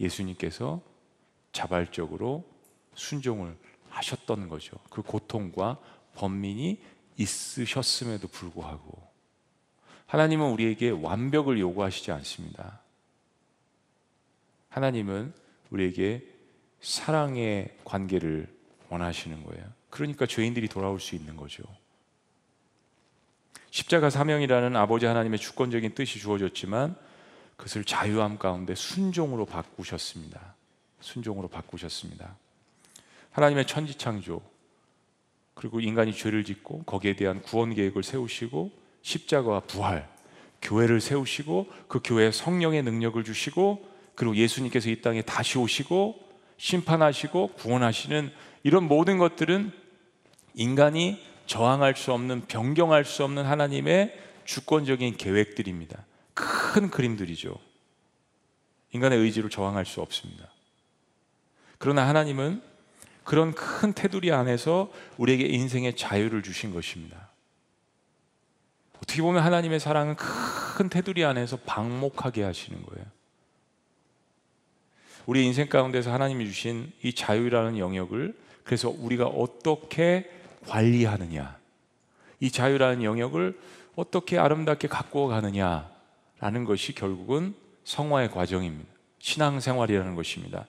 Speaker 1: 예수님께서 자발적으로 순종을 하셨던 거죠. 그 고통과 번민이 있으셨음에도 불구하고 하나님은 우리에게 완벽을 요구하시지 않습니다. 하나님은 우리에게 사랑의 관계를 원하시는 거예요. 그러니까 죄인들이 돌아올 수 있는 거죠. 십자가 사명이라는 아버지 하나님의 주권적인 뜻이 주어졌지만 그것을 자유함 가운데 순종으로 바꾸셨습니다. 순종으로 바꾸셨습니다. 하나님의 천지 창조 그리고 인간이 죄를 짓고 거기에 대한 구원 계획을 세우시고 십자가와 부활 교회를 세우시고 그 교회에 성령의 능력을 주시고 그리고 예수님께서 이 땅에 다시 오시고 심판하시고 구원하시는 이런 모든 것들은 인간이 저항할 수 없는 변경할 수 없는 하나님의 주권적인 계획들입니다. 큰 그림들이죠. 인간의 의지로 저항할 수 없습니다. 그러나 하나님은 그런 큰 테두리 안에서 우리에게 인생의 자유를 주신 것입니다. 어떻게 보면 하나님의 사랑은 큰 테두리 안에서 방목하게 하시는 거예요. 우리 인생 가운데서 하나님이 주신 이 자유라는 영역을 그래서 우리가 어떻게 관리하느냐, 이 자유라는 영역을 어떻게 아름답게 가꾸어 가느냐라는 것이 결국은 성화의 과정입니다. 신앙생활이라는 것입니다.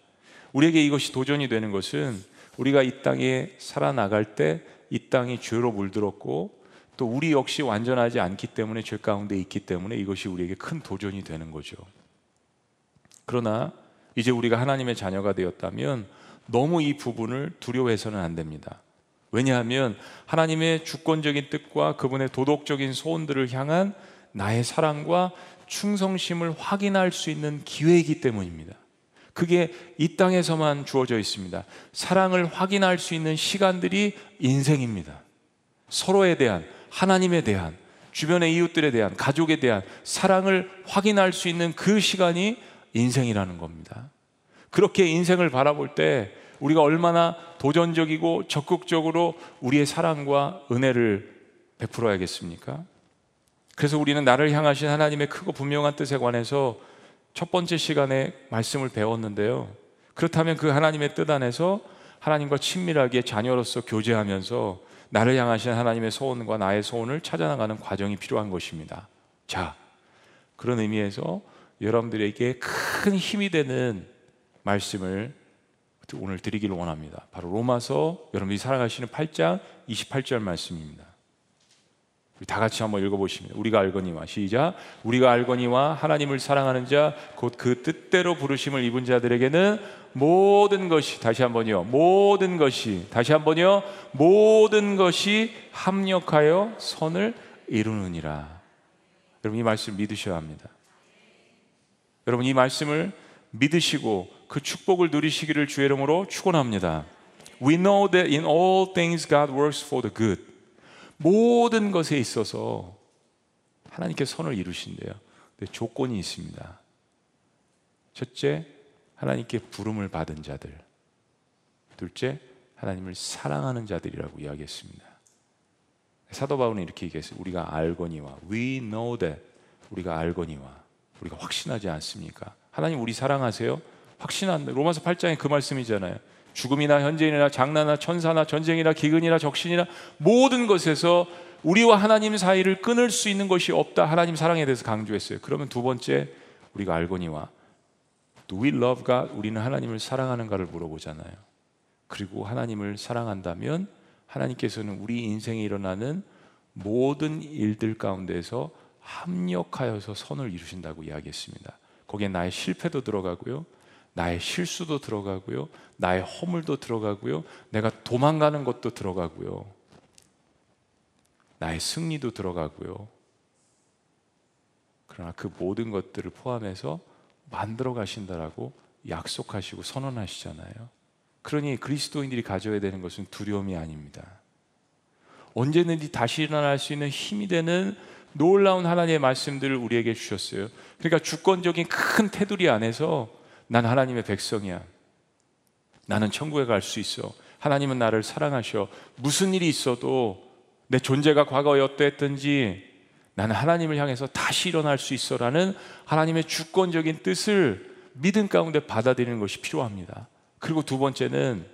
Speaker 1: 우리에게 이것이 도전이 되는 것은 우리가 이 땅에 살아나갈 때 이 땅이 죄로 물들었고 또 우리 역시 완전하지 않기 때문에 죄 가운데 있기 때문에 이것이 우리에게 큰 도전이 되는 거죠. 그러나 이제 우리가 하나님의 자녀가 되었다면 너무 이 부분을 두려워해서는 안 됩니다. 왜냐하면 하나님의 주권적인 뜻과 그분의 도덕적인 소원들을 향한 나의 사랑과 충성심을 확인할 수 있는 기회이기 때문입니다. 그게 이 땅에서만 주어져 있습니다. 사랑을 확인할 수 있는 시간들이 인생입니다. 서로에 대한, 하나님에 대한, 주변의 이웃들에 대한, 가족에 대한 사랑을 확인할 수 있는 그 시간이 인생이라는 겁니다. 그렇게 인생을 바라볼 때 우리가 얼마나 도전적이고 적극적으로 우리의 사랑과 은혜를 베풀어야겠습니까? 그래서 우리는 나를 향하신 하나님의 크고 분명한 뜻에 관해서 첫 번째 시간에 말씀을 배웠는데요. 그렇다면 그 하나님의 뜻 안에서 하나님과 친밀하게 자녀로서 교제하면서 나를 향하신 하나님의 소원과 나의 소원을 찾아나가는 과정이 필요한 것입니다. 자, 그런 의미에서 여러분들에게 큰 힘이 되는 말씀을 오늘 드리기를 원합니다. 바로 로마서 여러분들이 살아가시는 8장 28절 말씀입니다. 다 같이 한번 읽어보십니다. 우리가 알거니와 시작. 우리가 알거니와 하나님을 사랑하는 자 곧 그 뜻대로 부르심을 입은 자들에게는 모든 것이 다시 한번요. 모든 것이 다시 한번요. 모든 것이 합력하여 선을 이루느니라. 여러분 이 말씀 믿으셔야 합니다. 여러분 이 말씀을 믿으시고 그 축복을 누리시기를 주의 이름으로 축원합니다. We know that in all things God works for the good. 모든 것에 있어서 하나님께 선을 이루신대요. 근데 조건이 있습니다. 첫째, 하나님께 부름을 받은 자들. 둘째, 하나님을 사랑하는 자들이라고 이야기했습니다. 사도 바울은 이렇게 얘기했어요. 우리가 알거니와 we know that 우리가 알거니와 우리가 확신하지 않습니까? 하나님 우리 사랑하세요? 확신한다. 로마서 8장에 그 말씀이잖아요. 죽음이나 현재이나 장나나 천사나 전쟁이나 기근이나 적신이나 모든 것에서 우리와 하나님 사이를 끊을 수 있는 것이 없다. 하나님 사랑에 대해서 강조했어요. 그러면 두 번째 우리가 알거니와 Do we love God? 우리는 하나님을 사랑하는가를 물어보잖아요. 그리고 하나님을 사랑한다면 하나님께서는 우리 인생에 일어나는 모든 일들 가운데서 합력하여서 선을 이루신다고 이야기했습니다. 거기에 나의 실패도 들어가고요. 나의 실수도 들어가고요. 나의 허물도 들어가고요. 내가 도망가는 것도 들어가고요. 나의 승리도 들어가고요. 그러나 그 모든 것들을 포함해서 만들어 가신다라고 약속하시고 선언하시잖아요. 그러니 그리스도인들이 가져야 되는 것은 두려움이 아닙니다. 언제든지 다시 일어날 수 있는 힘이 되는 놀라운 하나님의 말씀들을 우리에게 주셨어요. 그러니까 주권적인 큰 테두리 안에서 난 하나님의 백성이야. 나는 천국에 갈 수 있어. 하나님은 나를 사랑하셔. 무슨 일이 있어도 내 존재가 과거에 어떠했든지 나는 하나님을 향해서 다시 일어날 수 있어라는 하나님의 주권적인 뜻을 믿음 가운데 받아들이는 것이 필요합니다. 그리고 두 번째는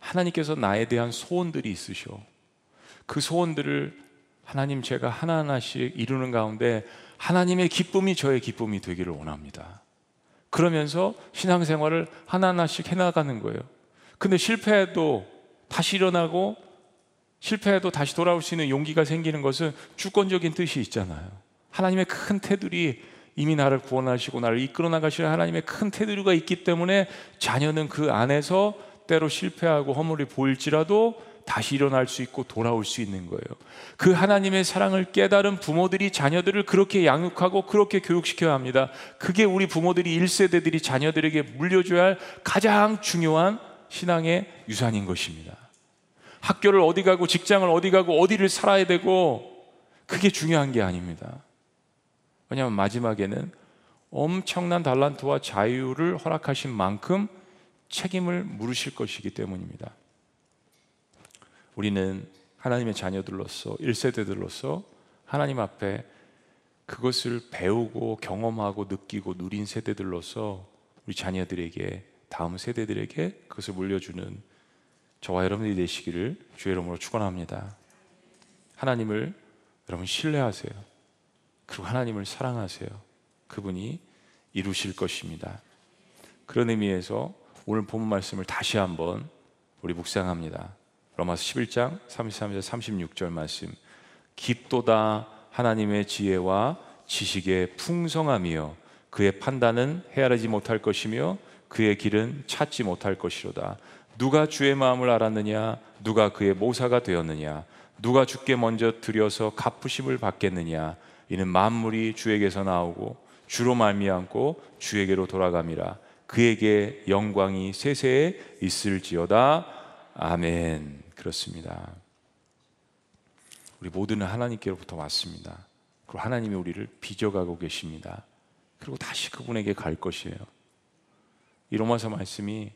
Speaker 1: 하나님께서 나에 대한 소원들이 있으셔. 그 소원들을 하나님 제가 하나하나씩 이루는 가운데 하나님의 기쁨이 저의 기쁨이 되기를 원합니다. 그러면서 신앙생활을 하나하나씩 해나가는 거예요. 근데 실패해도 다시 일어나고 실패해도 다시 돌아올 수 있는 용기가 생기는 것은 주권적인 뜻이 있잖아요. 하나님의 큰 테두리 이미 나를 구원하시고 나를 이끌어 나가시는 하나님의 큰 테두리가 있기 때문에 자녀는 그 안에서 때로 실패하고 허물이 보일지라도 다시 일어날 수 있고 돌아올 수 있는 거예요. 그 하나님의 사랑을 깨달은 부모들이 자녀들을 그렇게 양육하고 그렇게 교육시켜야 합니다. 그게 우리 부모들이 1세대들이 자녀들에게 물려줘야 할 가장 중요한 신앙의 유산인 것입니다. 학교를 어디 가고 직장을 어디 가고 어디를 살아야 되고 그게 중요한 게 아닙니다. 왜냐하면 마지막에는 엄청난 달란트와 자유를 허락하신 만큼 책임을 물으실 것이기 때문입니다. 우리는 하나님의 자녀들로서 1세대들로서 하나님 앞에 그것을 배우고 경험하고 느끼고 누린 세대들로서 우리 자녀들에게 다음 세대들에게 그것을 물려주는 저와 여러분들이 되시기를 주의 이름으로 축원합니다. 하나님을 여러분 신뢰하세요. 그리고 하나님을 사랑하세요. 그분이 이루실 것입니다. 그런 의미에서 오늘 본 말씀을 다시 한번 우리 묵상합니다. 로마서 11장 33절 36절 말씀. 깊도다 하나님의 지혜와 지식의 풍성함이요 그의 판단은 헤아리지 못할 것이며 그의 길은 찾지 못할 것이로다. 누가 주의 마음을 알았느냐? 누가 그의 모사가 되었느냐? 누가 주께 먼저 드려서 갚으심을 받겠느냐? 이는 만물이 주에게서 나오고 주로 말미암고 주에게로 돌아감이라. 그에게 영광이 세세에 있을지어다. 아멘. 그렇습니다. 우리 모두는 하나님께로부터 왔습니다. 그리고 하나님이 우리를 빚어가고 계십니다. 그리고 다시 그분에게 갈 것이에요. 이 로마서 말씀이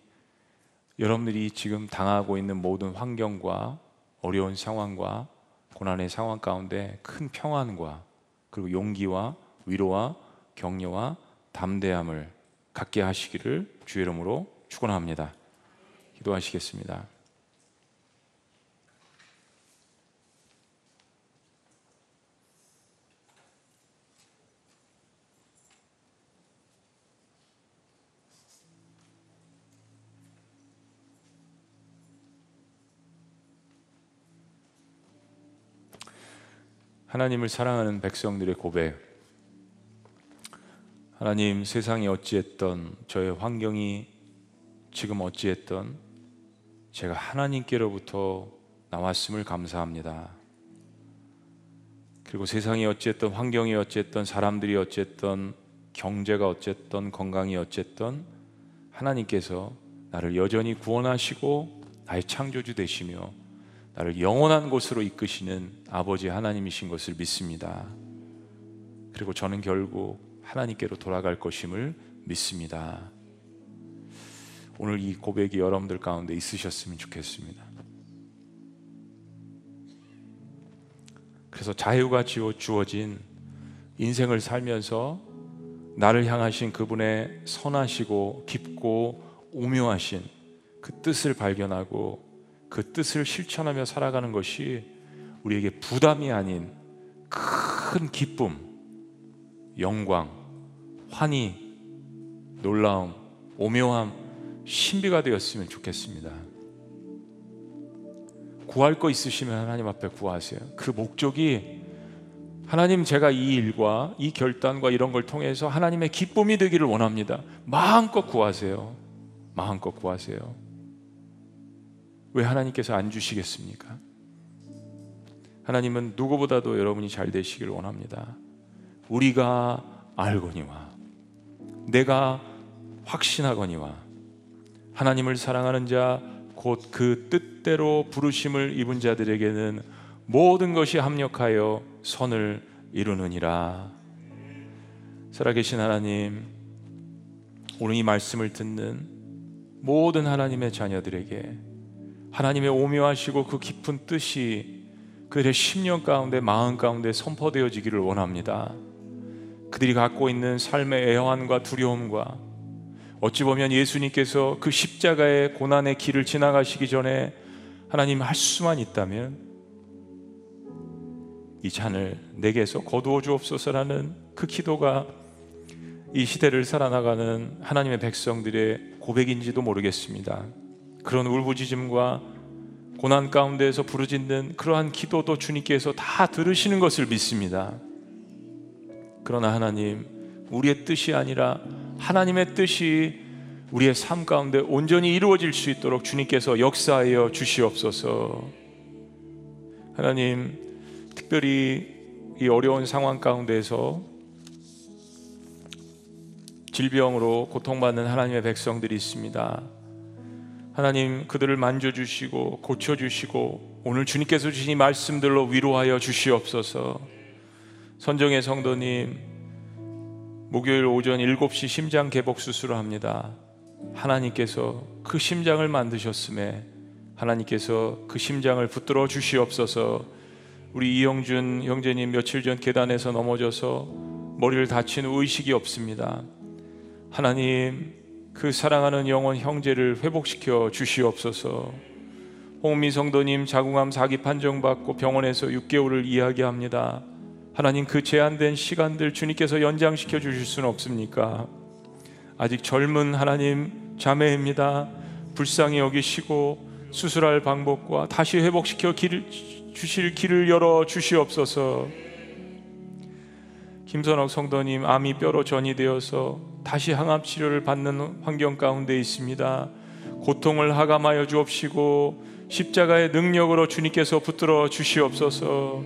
Speaker 1: 여러분들이 지금 당하고 있는 모든 환경과 어려운 상황과 고난의 상황 가운데 큰 평안과 그리고 용기와 위로와 격려와 담대함을 갖게 하시기를 주의 이름으로 축원합니다. 기도하시겠습니다. 하나님을 사랑하는 백성들의 고백. 하나님 세상이 어찌했던 저의 환경이 지금 어찌했던 제가 하나님께로부터 나왔음을 감사합니다. 그리고 세상이 어찌했던 환경이 어찌했던 사람들이 어찌했던 경제가 어쨌든 건강이 어쨌든 하나님께서 나를 여전히 구원하시고 나의 창조주 되시며 나를 영원한 곳으로 이끄시는 아버지 하나님이신 것을 믿습니다. 그리고 저는 결국 하나님께로 돌아갈 것임을 믿습니다. 오늘 이 고백이 여러분들 가운데 있으셨으면 좋겠습니다. 그래서 자유가 주어진 인생을 살면서 나를 향하신 그분의 선하시고 깊고 오묘하신 그 뜻을 발견하고 그 뜻을 실천하며 살아가는 것이 우리에게 부담이 아닌 큰 기쁨, 영광, 환희, 놀라움, 오묘함, 신비가 되었으면 좋겠습니다. 구할 거 있으시면 하나님 앞에 구하세요. 그 목적이 하나님 제가 이 일과 이 결단과 이런 걸 통해서 하나님의 기쁨이 되기를 원합니다. 마음껏 구하세요. 마음껏 구하세요. 왜 하나님께서 안 주시겠습니까? 하나님은 누구보다도 여러분이 잘 되시길 원합니다. 우리가 알거니와 내가 확신하거니와 하나님을 사랑하는 자 곧 그 뜻대로 부르심을 입은 자들에게는 모든 것이 합력하여 선을 이루느니라. 살아계신 하나님, 오늘 이 말씀을 듣는 모든 하나님의 자녀들에게 하나님의 오묘하시고 그 깊은 뜻이 그들의 심령 가운데 마음 가운데 선포되어지기를 원합니다. 그들이 갖고 있는 삶의 애환과 두려움과 어찌 보면 예수님께서 그 십자가의 고난의 길을 지나가시기 전에 하나님 할 수만 있다면 이 잔을 내게서 거두어 주옵소서라는 그 기도가 이 시대를 살아나가는 하나님의 백성들의 고백인지도 모르겠습니다. 그런 울부짖음과 고난 가운데에서 부르짖는 그러한 기도도 주님께서 다 들으시는 것을 믿습니다. 그러나 하나님, 우리의 뜻이 아니라 하나님의 뜻이 우리의 삶 가운데 온전히 이루어질 수 있도록 주님께서 역사하여 주시옵소서. 하나님, 특별히 이 어려운 상황 가운데서 질병으로 고통받는 하나님의 백성들이 있습니다. 하나님 그들을 만져주시고 고쳐주시고 오늘 주님께서 주신 이 말씀들로 위로하여 주시옵소서. 선정의 성도님 목요일 오전 7시 심장 개복 수술을 합니다. 하나님께서 그 심장을 만드셨음에 하나님께서 그 심장을 붙들어 주시옵소서. 우리 이영준 형제님 며칠 전 계단에서 넘어져서 머리를 다친 의식이 없습니다. 하나님 그 사랑하는 영혼 형제를 회복시켜 주시옵소서. 홍미 성도님 자궁암 사기 판정받고 병원에서 6개월을 이야기합니다. 하나님 그 제한된 시간들 주님께서 연장시켜 주실 수는 없습니까? 아직 젊은 하나님 자매입니다. 불쌍히 여기시고 수술할 방법과 다시 회복시켜 길, 주실 길을 열어 주시옵소서. 김선옥 성도님 암이 뼈로 전이 되어서 다시 항암 치료를 받는 환경 가운데 있습니다. 고통을 하감하여 주옵시고 십자가의 능력으로 주님께서 붙들어 주시옵소서.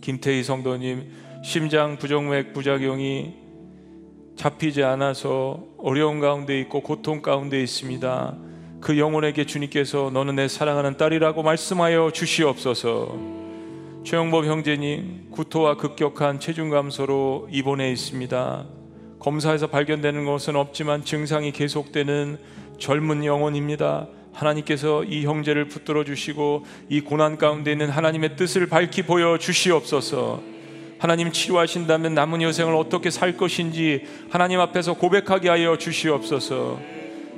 Speaker 1: 김태희 성도님 심장 부정맥 부작용이 잡히지 않아서 어려운 가운데 있고 고통 가운데 있습니다. 그 영혼에게 주님께서 너는 내 사랑하는 딸이라고 말씀하여 주시옵소서. 최영법 형제님 구토와 급격한 체중 감소로 입원해 있습니다. 검사에서 발견되는 것은 없지만 증상이 계속되는 젊은 영혼입니다. 하나님께서 이 형제를 붙들어 주시고 이 고난 가운데 있는 하나님의 뜻을 밝히 보여 주시옵소서. 하나님 치료하신다면 남은 여생을 어떻게 살 것인지 하나님 앞에서 고백하게 하여 주시옵소서.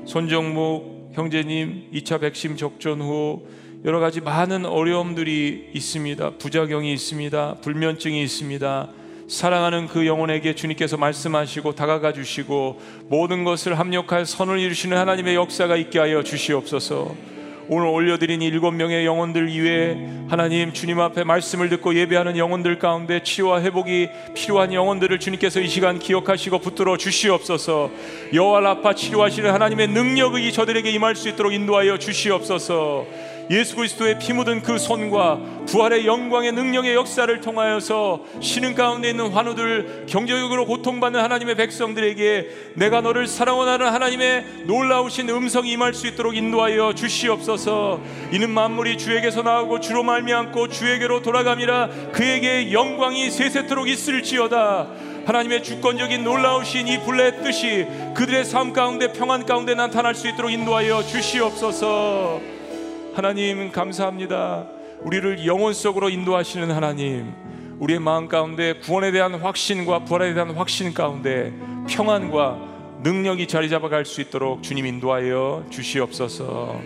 Speaker 1: 손정목 형제님 2차 백신 접종 후 여러 가지 많은 어려움들이 있습니다. 부작용이 있습니다. 불면증이 있습니다. 사랑하는 그 영혼에게 주님께서 말씀하시고 다가가 주시고 모든 것을 합력하여 선을 이루시는 하나님의 역사가 있게 하여 주시옵소서. 오늘 올려드린 일곱 명의 영혼들 이외에 하나님 주님 앞에 말씀을 듣고 예배하는 영혼들 가운데 치유와 회복이 필요한 영혼들을 주님께서 이 시간 기억하시고 붙들어 주시옵소서. 여호와 라파 치료하시는 하나님의 능력이 저들에게 임할 수 있도록 인도하여 주시옵소서. 예수 그리스도의 피 묻은 그 손과 부활의 영광의 능력의 역사를 통하여서 신흥 가운데 있는 환우들 경제적으로 고통받는 하나님의 백성들에게 내가 너를 사랑하는 하나님의 놀라우신 음성이 임할 수 있도록 인도하여 주시옵소서. 이는 만물이 주에게서 나오고 주로 말미암고 주에게로 돌아감이라 그에게 영광이 세세토록 있을지어다. 하나님의 주권적인 놀라우신 이 불의 뜻이 그들의 삶 가운데 평안 가운데 나타날 수 있도록 인도하여 주시옵소서 하나님 감사합니다. 우리를 영혼 속으로 인도하시는 하나님, 우리의 마음 가운데 구원에 대한 확신과 부활에 대한 확신 가운데 평안과 능력이 자리 잡아갈 수 있도록 주님 인도하여 주시옵소서.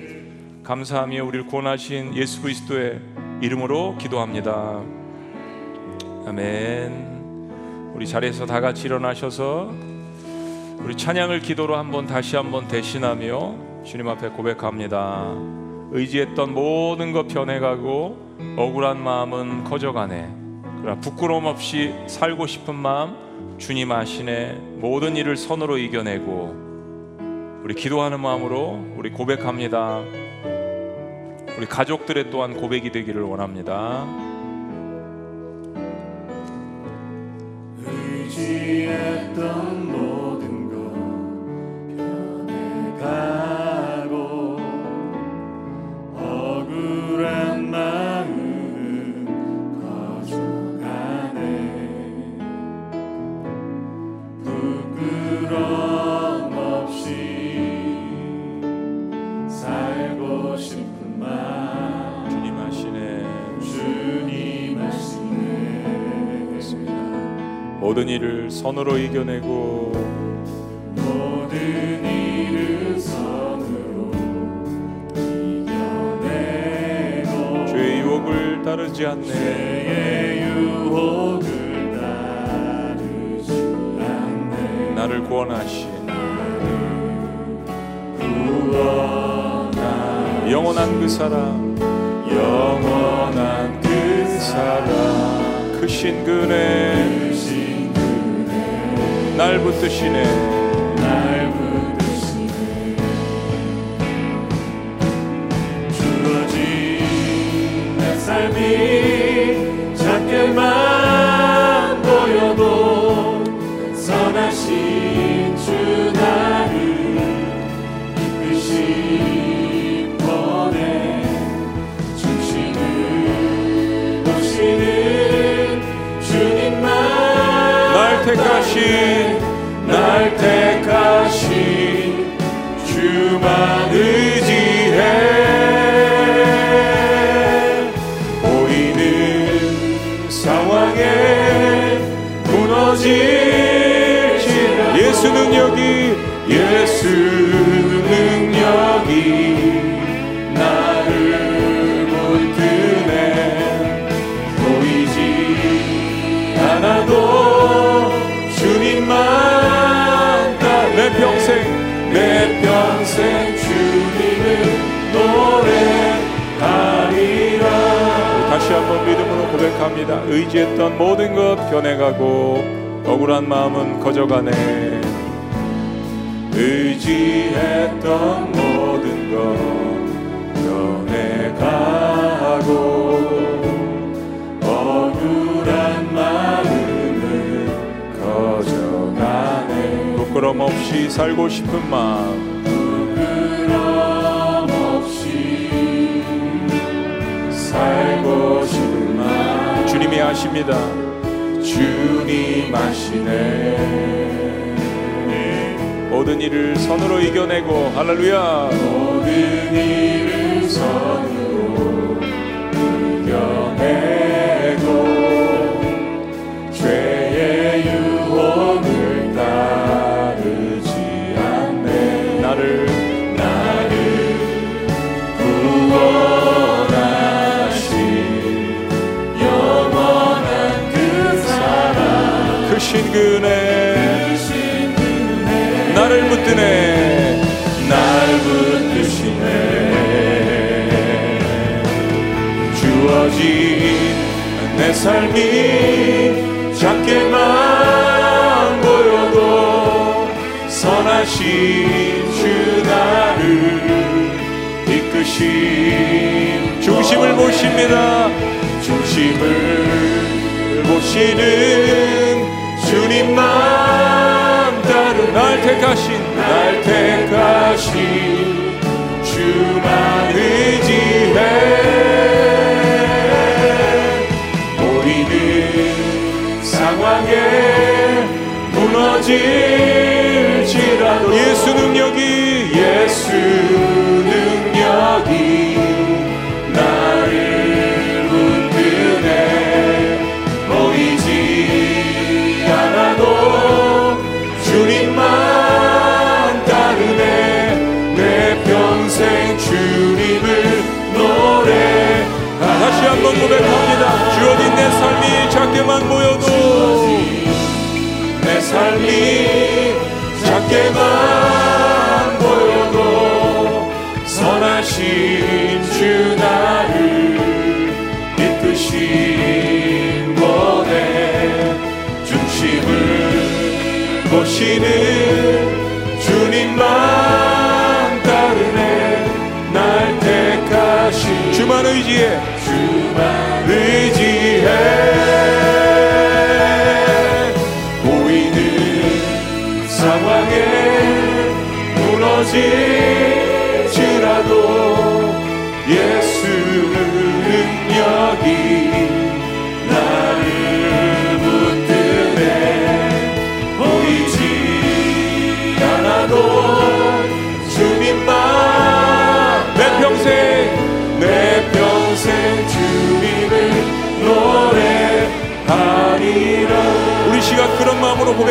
Speaker 1: 감사하며 우리를 구원하신 예수 그리스도의 이름으로 기도합니다. 아멘. 우리 자리에서 다 같이 일어나셔서 우리 찬양을 기도로 한번 다시 한번 대신하며 주님 앞에 고백합니다. 의지했던 모든 것 변해가고 억울한 마음은 커져가네. 그러나 부끄러움 없이 살고 싶은 마음 주님 아시네. 모든 일을 선으로 이겨내고 우리 기도하는 마음으로 우리 고백합니다. 우리 가족들의 또한 고백이 되기를 원합니다. 모든 일을 선으로 이겨내고 모든 일을 선으로 이겨내고 죄의 유혹을 따르지 않네. 죄의 유혹을 따르지 않네. 구원하신 영원한 그 사랑
Speaker 2: 영원한 그 사랑
Speaker 1: 크신 그네 날 붙드시네.
Speaker 2: 날 붙드시네 주어진 내 삶이 작게만 보여도 선하신 주 나를 이끄신 번에 중심을 보시는 주님만
Speaker 1: 날 택하신
Speaker 2: 날택
Speaker 1: 거져가네.
Speaker 2: 의지했던 모든 것 변해가고 억울한 마음은 거져가네
Speaker 1: 부끄럼 없이 살고 싶은 마음
Speaker 2: 부끄럼 없이 살고 싶은 마음
Speaker 1: 주님이 아십니다.
Speaker 2: 주님 아시네
Speaker 1: 모든 일을 선으로 이겨내고 할렐루야.
Speaker 2: 모든 일을 선으로 이겨내
Speaker 1: 붙드네.
Speaker 2: 날 붙드시네 주어진 내 삶이 작게만 보여도 선하신 주 나를 이끄신
Speaker 1: 중심을 보십니다.
Speaker 2: 중심을 보시는 주님만
Speaker 1: 날 택하신
Speaker 2: 날 택하신 주만 의지해. 보이는 상황에 무너질지라도
Speaker 1: 예수 능력이
Speaker 2: 예수 능력이
Speaker 1: 고백합니다. 주어진 내 삶이 작게만 보여도
Speaker 2: 내 삶이 작게만 보여도 선하신 주 나를 이끄신 번에 중심을 보시는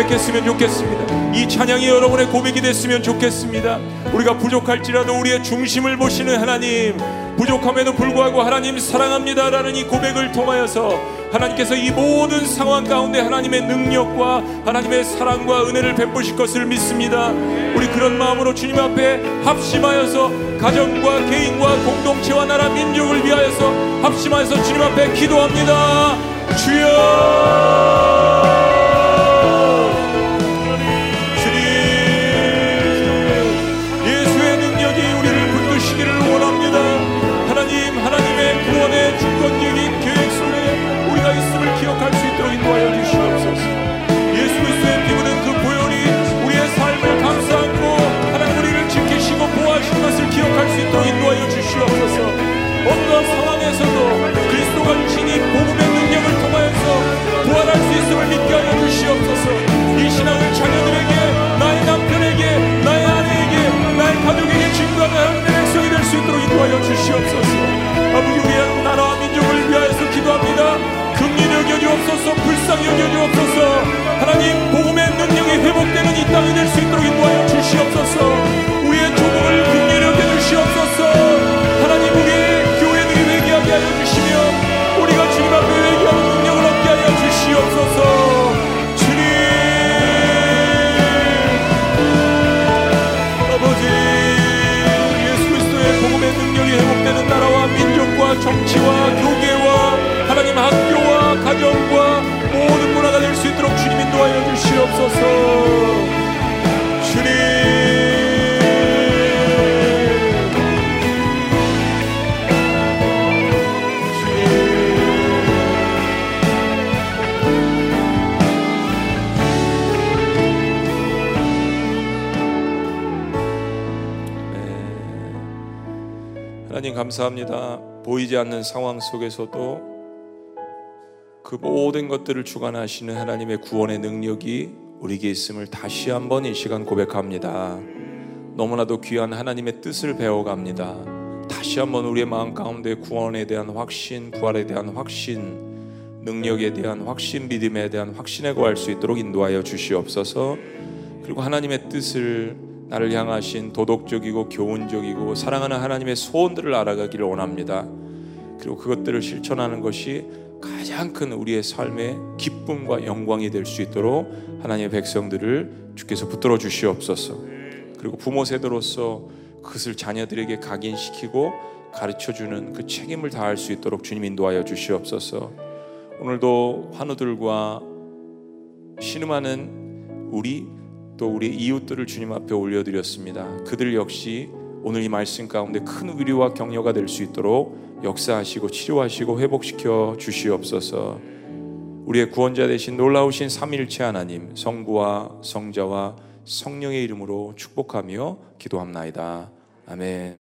Speaker 1: 고백했으면 좋겠습니다. 이 찬양이 여러분의 고백이 됐으면 좋겠습니다. 우리가 부족할지라도 우리의 중심을 보시는 하나님, 부족함에도 불구하고 하나님 사랑합니다라는 이 고백을 통하여서 하나님께서 이 모든 상황 가운데 하나님의 능력과 하나님의 사랑과 은혜를 베푸실 것을 믿습니다. 우리 그런 마음으로 주님 앞에 합심하여서 가정과 개인과 공동체와 나라 민족을 위하여서 합심하여서 주님 앞에 기도합니다. 주여! 이 복음의 능력을 통하여서 부활할 수 있음을 믿게 하여 주시옵소서. 이 신앙을 자녀들에게 나의 남편에게 나의 아내에게 나의 가족에게 증거하는 하나님의 백성이 될 수 있도록 인도하여 주시옵소서. 아버지 우리의 나라와 민족을 위하여서 기도합니다. 긍휼히 여겨주옵소서 불쌍히 여겨주옵소서 하나님 복음의 능력이 회복되는 이 땅이 될 수 있도록 인도하여 주시옵소서 감사합니다. 보이지 않는 상황 속에서도 그 모든 것들을 주관하시는 하나님의 구원의 능력이 우리에게 있음을 다시 한번 이 시간 고백합니다. 너무나도 귀한 하나님의 뜻을 배워갑니다. 다시 한번 우리의 마음 가운데 구원에 대한 확신, 부활에 대한 확신, 능력에 대한 확신, 믿음에 대한 확신에 거할 수 있도록 인도하여 주시옵소서. 그리고 하나님의 뜻을 나를 향하신 도덕적이고 교훈적이고 사랑하는 하나님의 소원들을 알아가기를 원합니다. 그리고 그것들을 실천하는 것이 가장 큰 우리의 삶의 기쁨과 영광이 될 수 있도록 하나님의 백성들을 주께서 붙들어 주시옵소서. 그리고 부모 세대로서 그것을 자녀들에게 각인시키고 가르쳐 주는 그 책임을 다할 수 있도록 주님 인도하여 주시옵소서. 오늘도 환우들과 신음하는 우리 또 우리 이웃들을 주님 앞에 올려드렸습니다. 그들 역시 오늘 이 말씀 가운데 큰 위로와 격려가 될 수 있도록 역사하시고 치료하시고 회복시켜 주시옵소서. 우리의 구원자 되신 놀라우신 삼일체 하나님 성부와 성자와 성령의 이름으로 축복하며 기도합나이다. 아멘.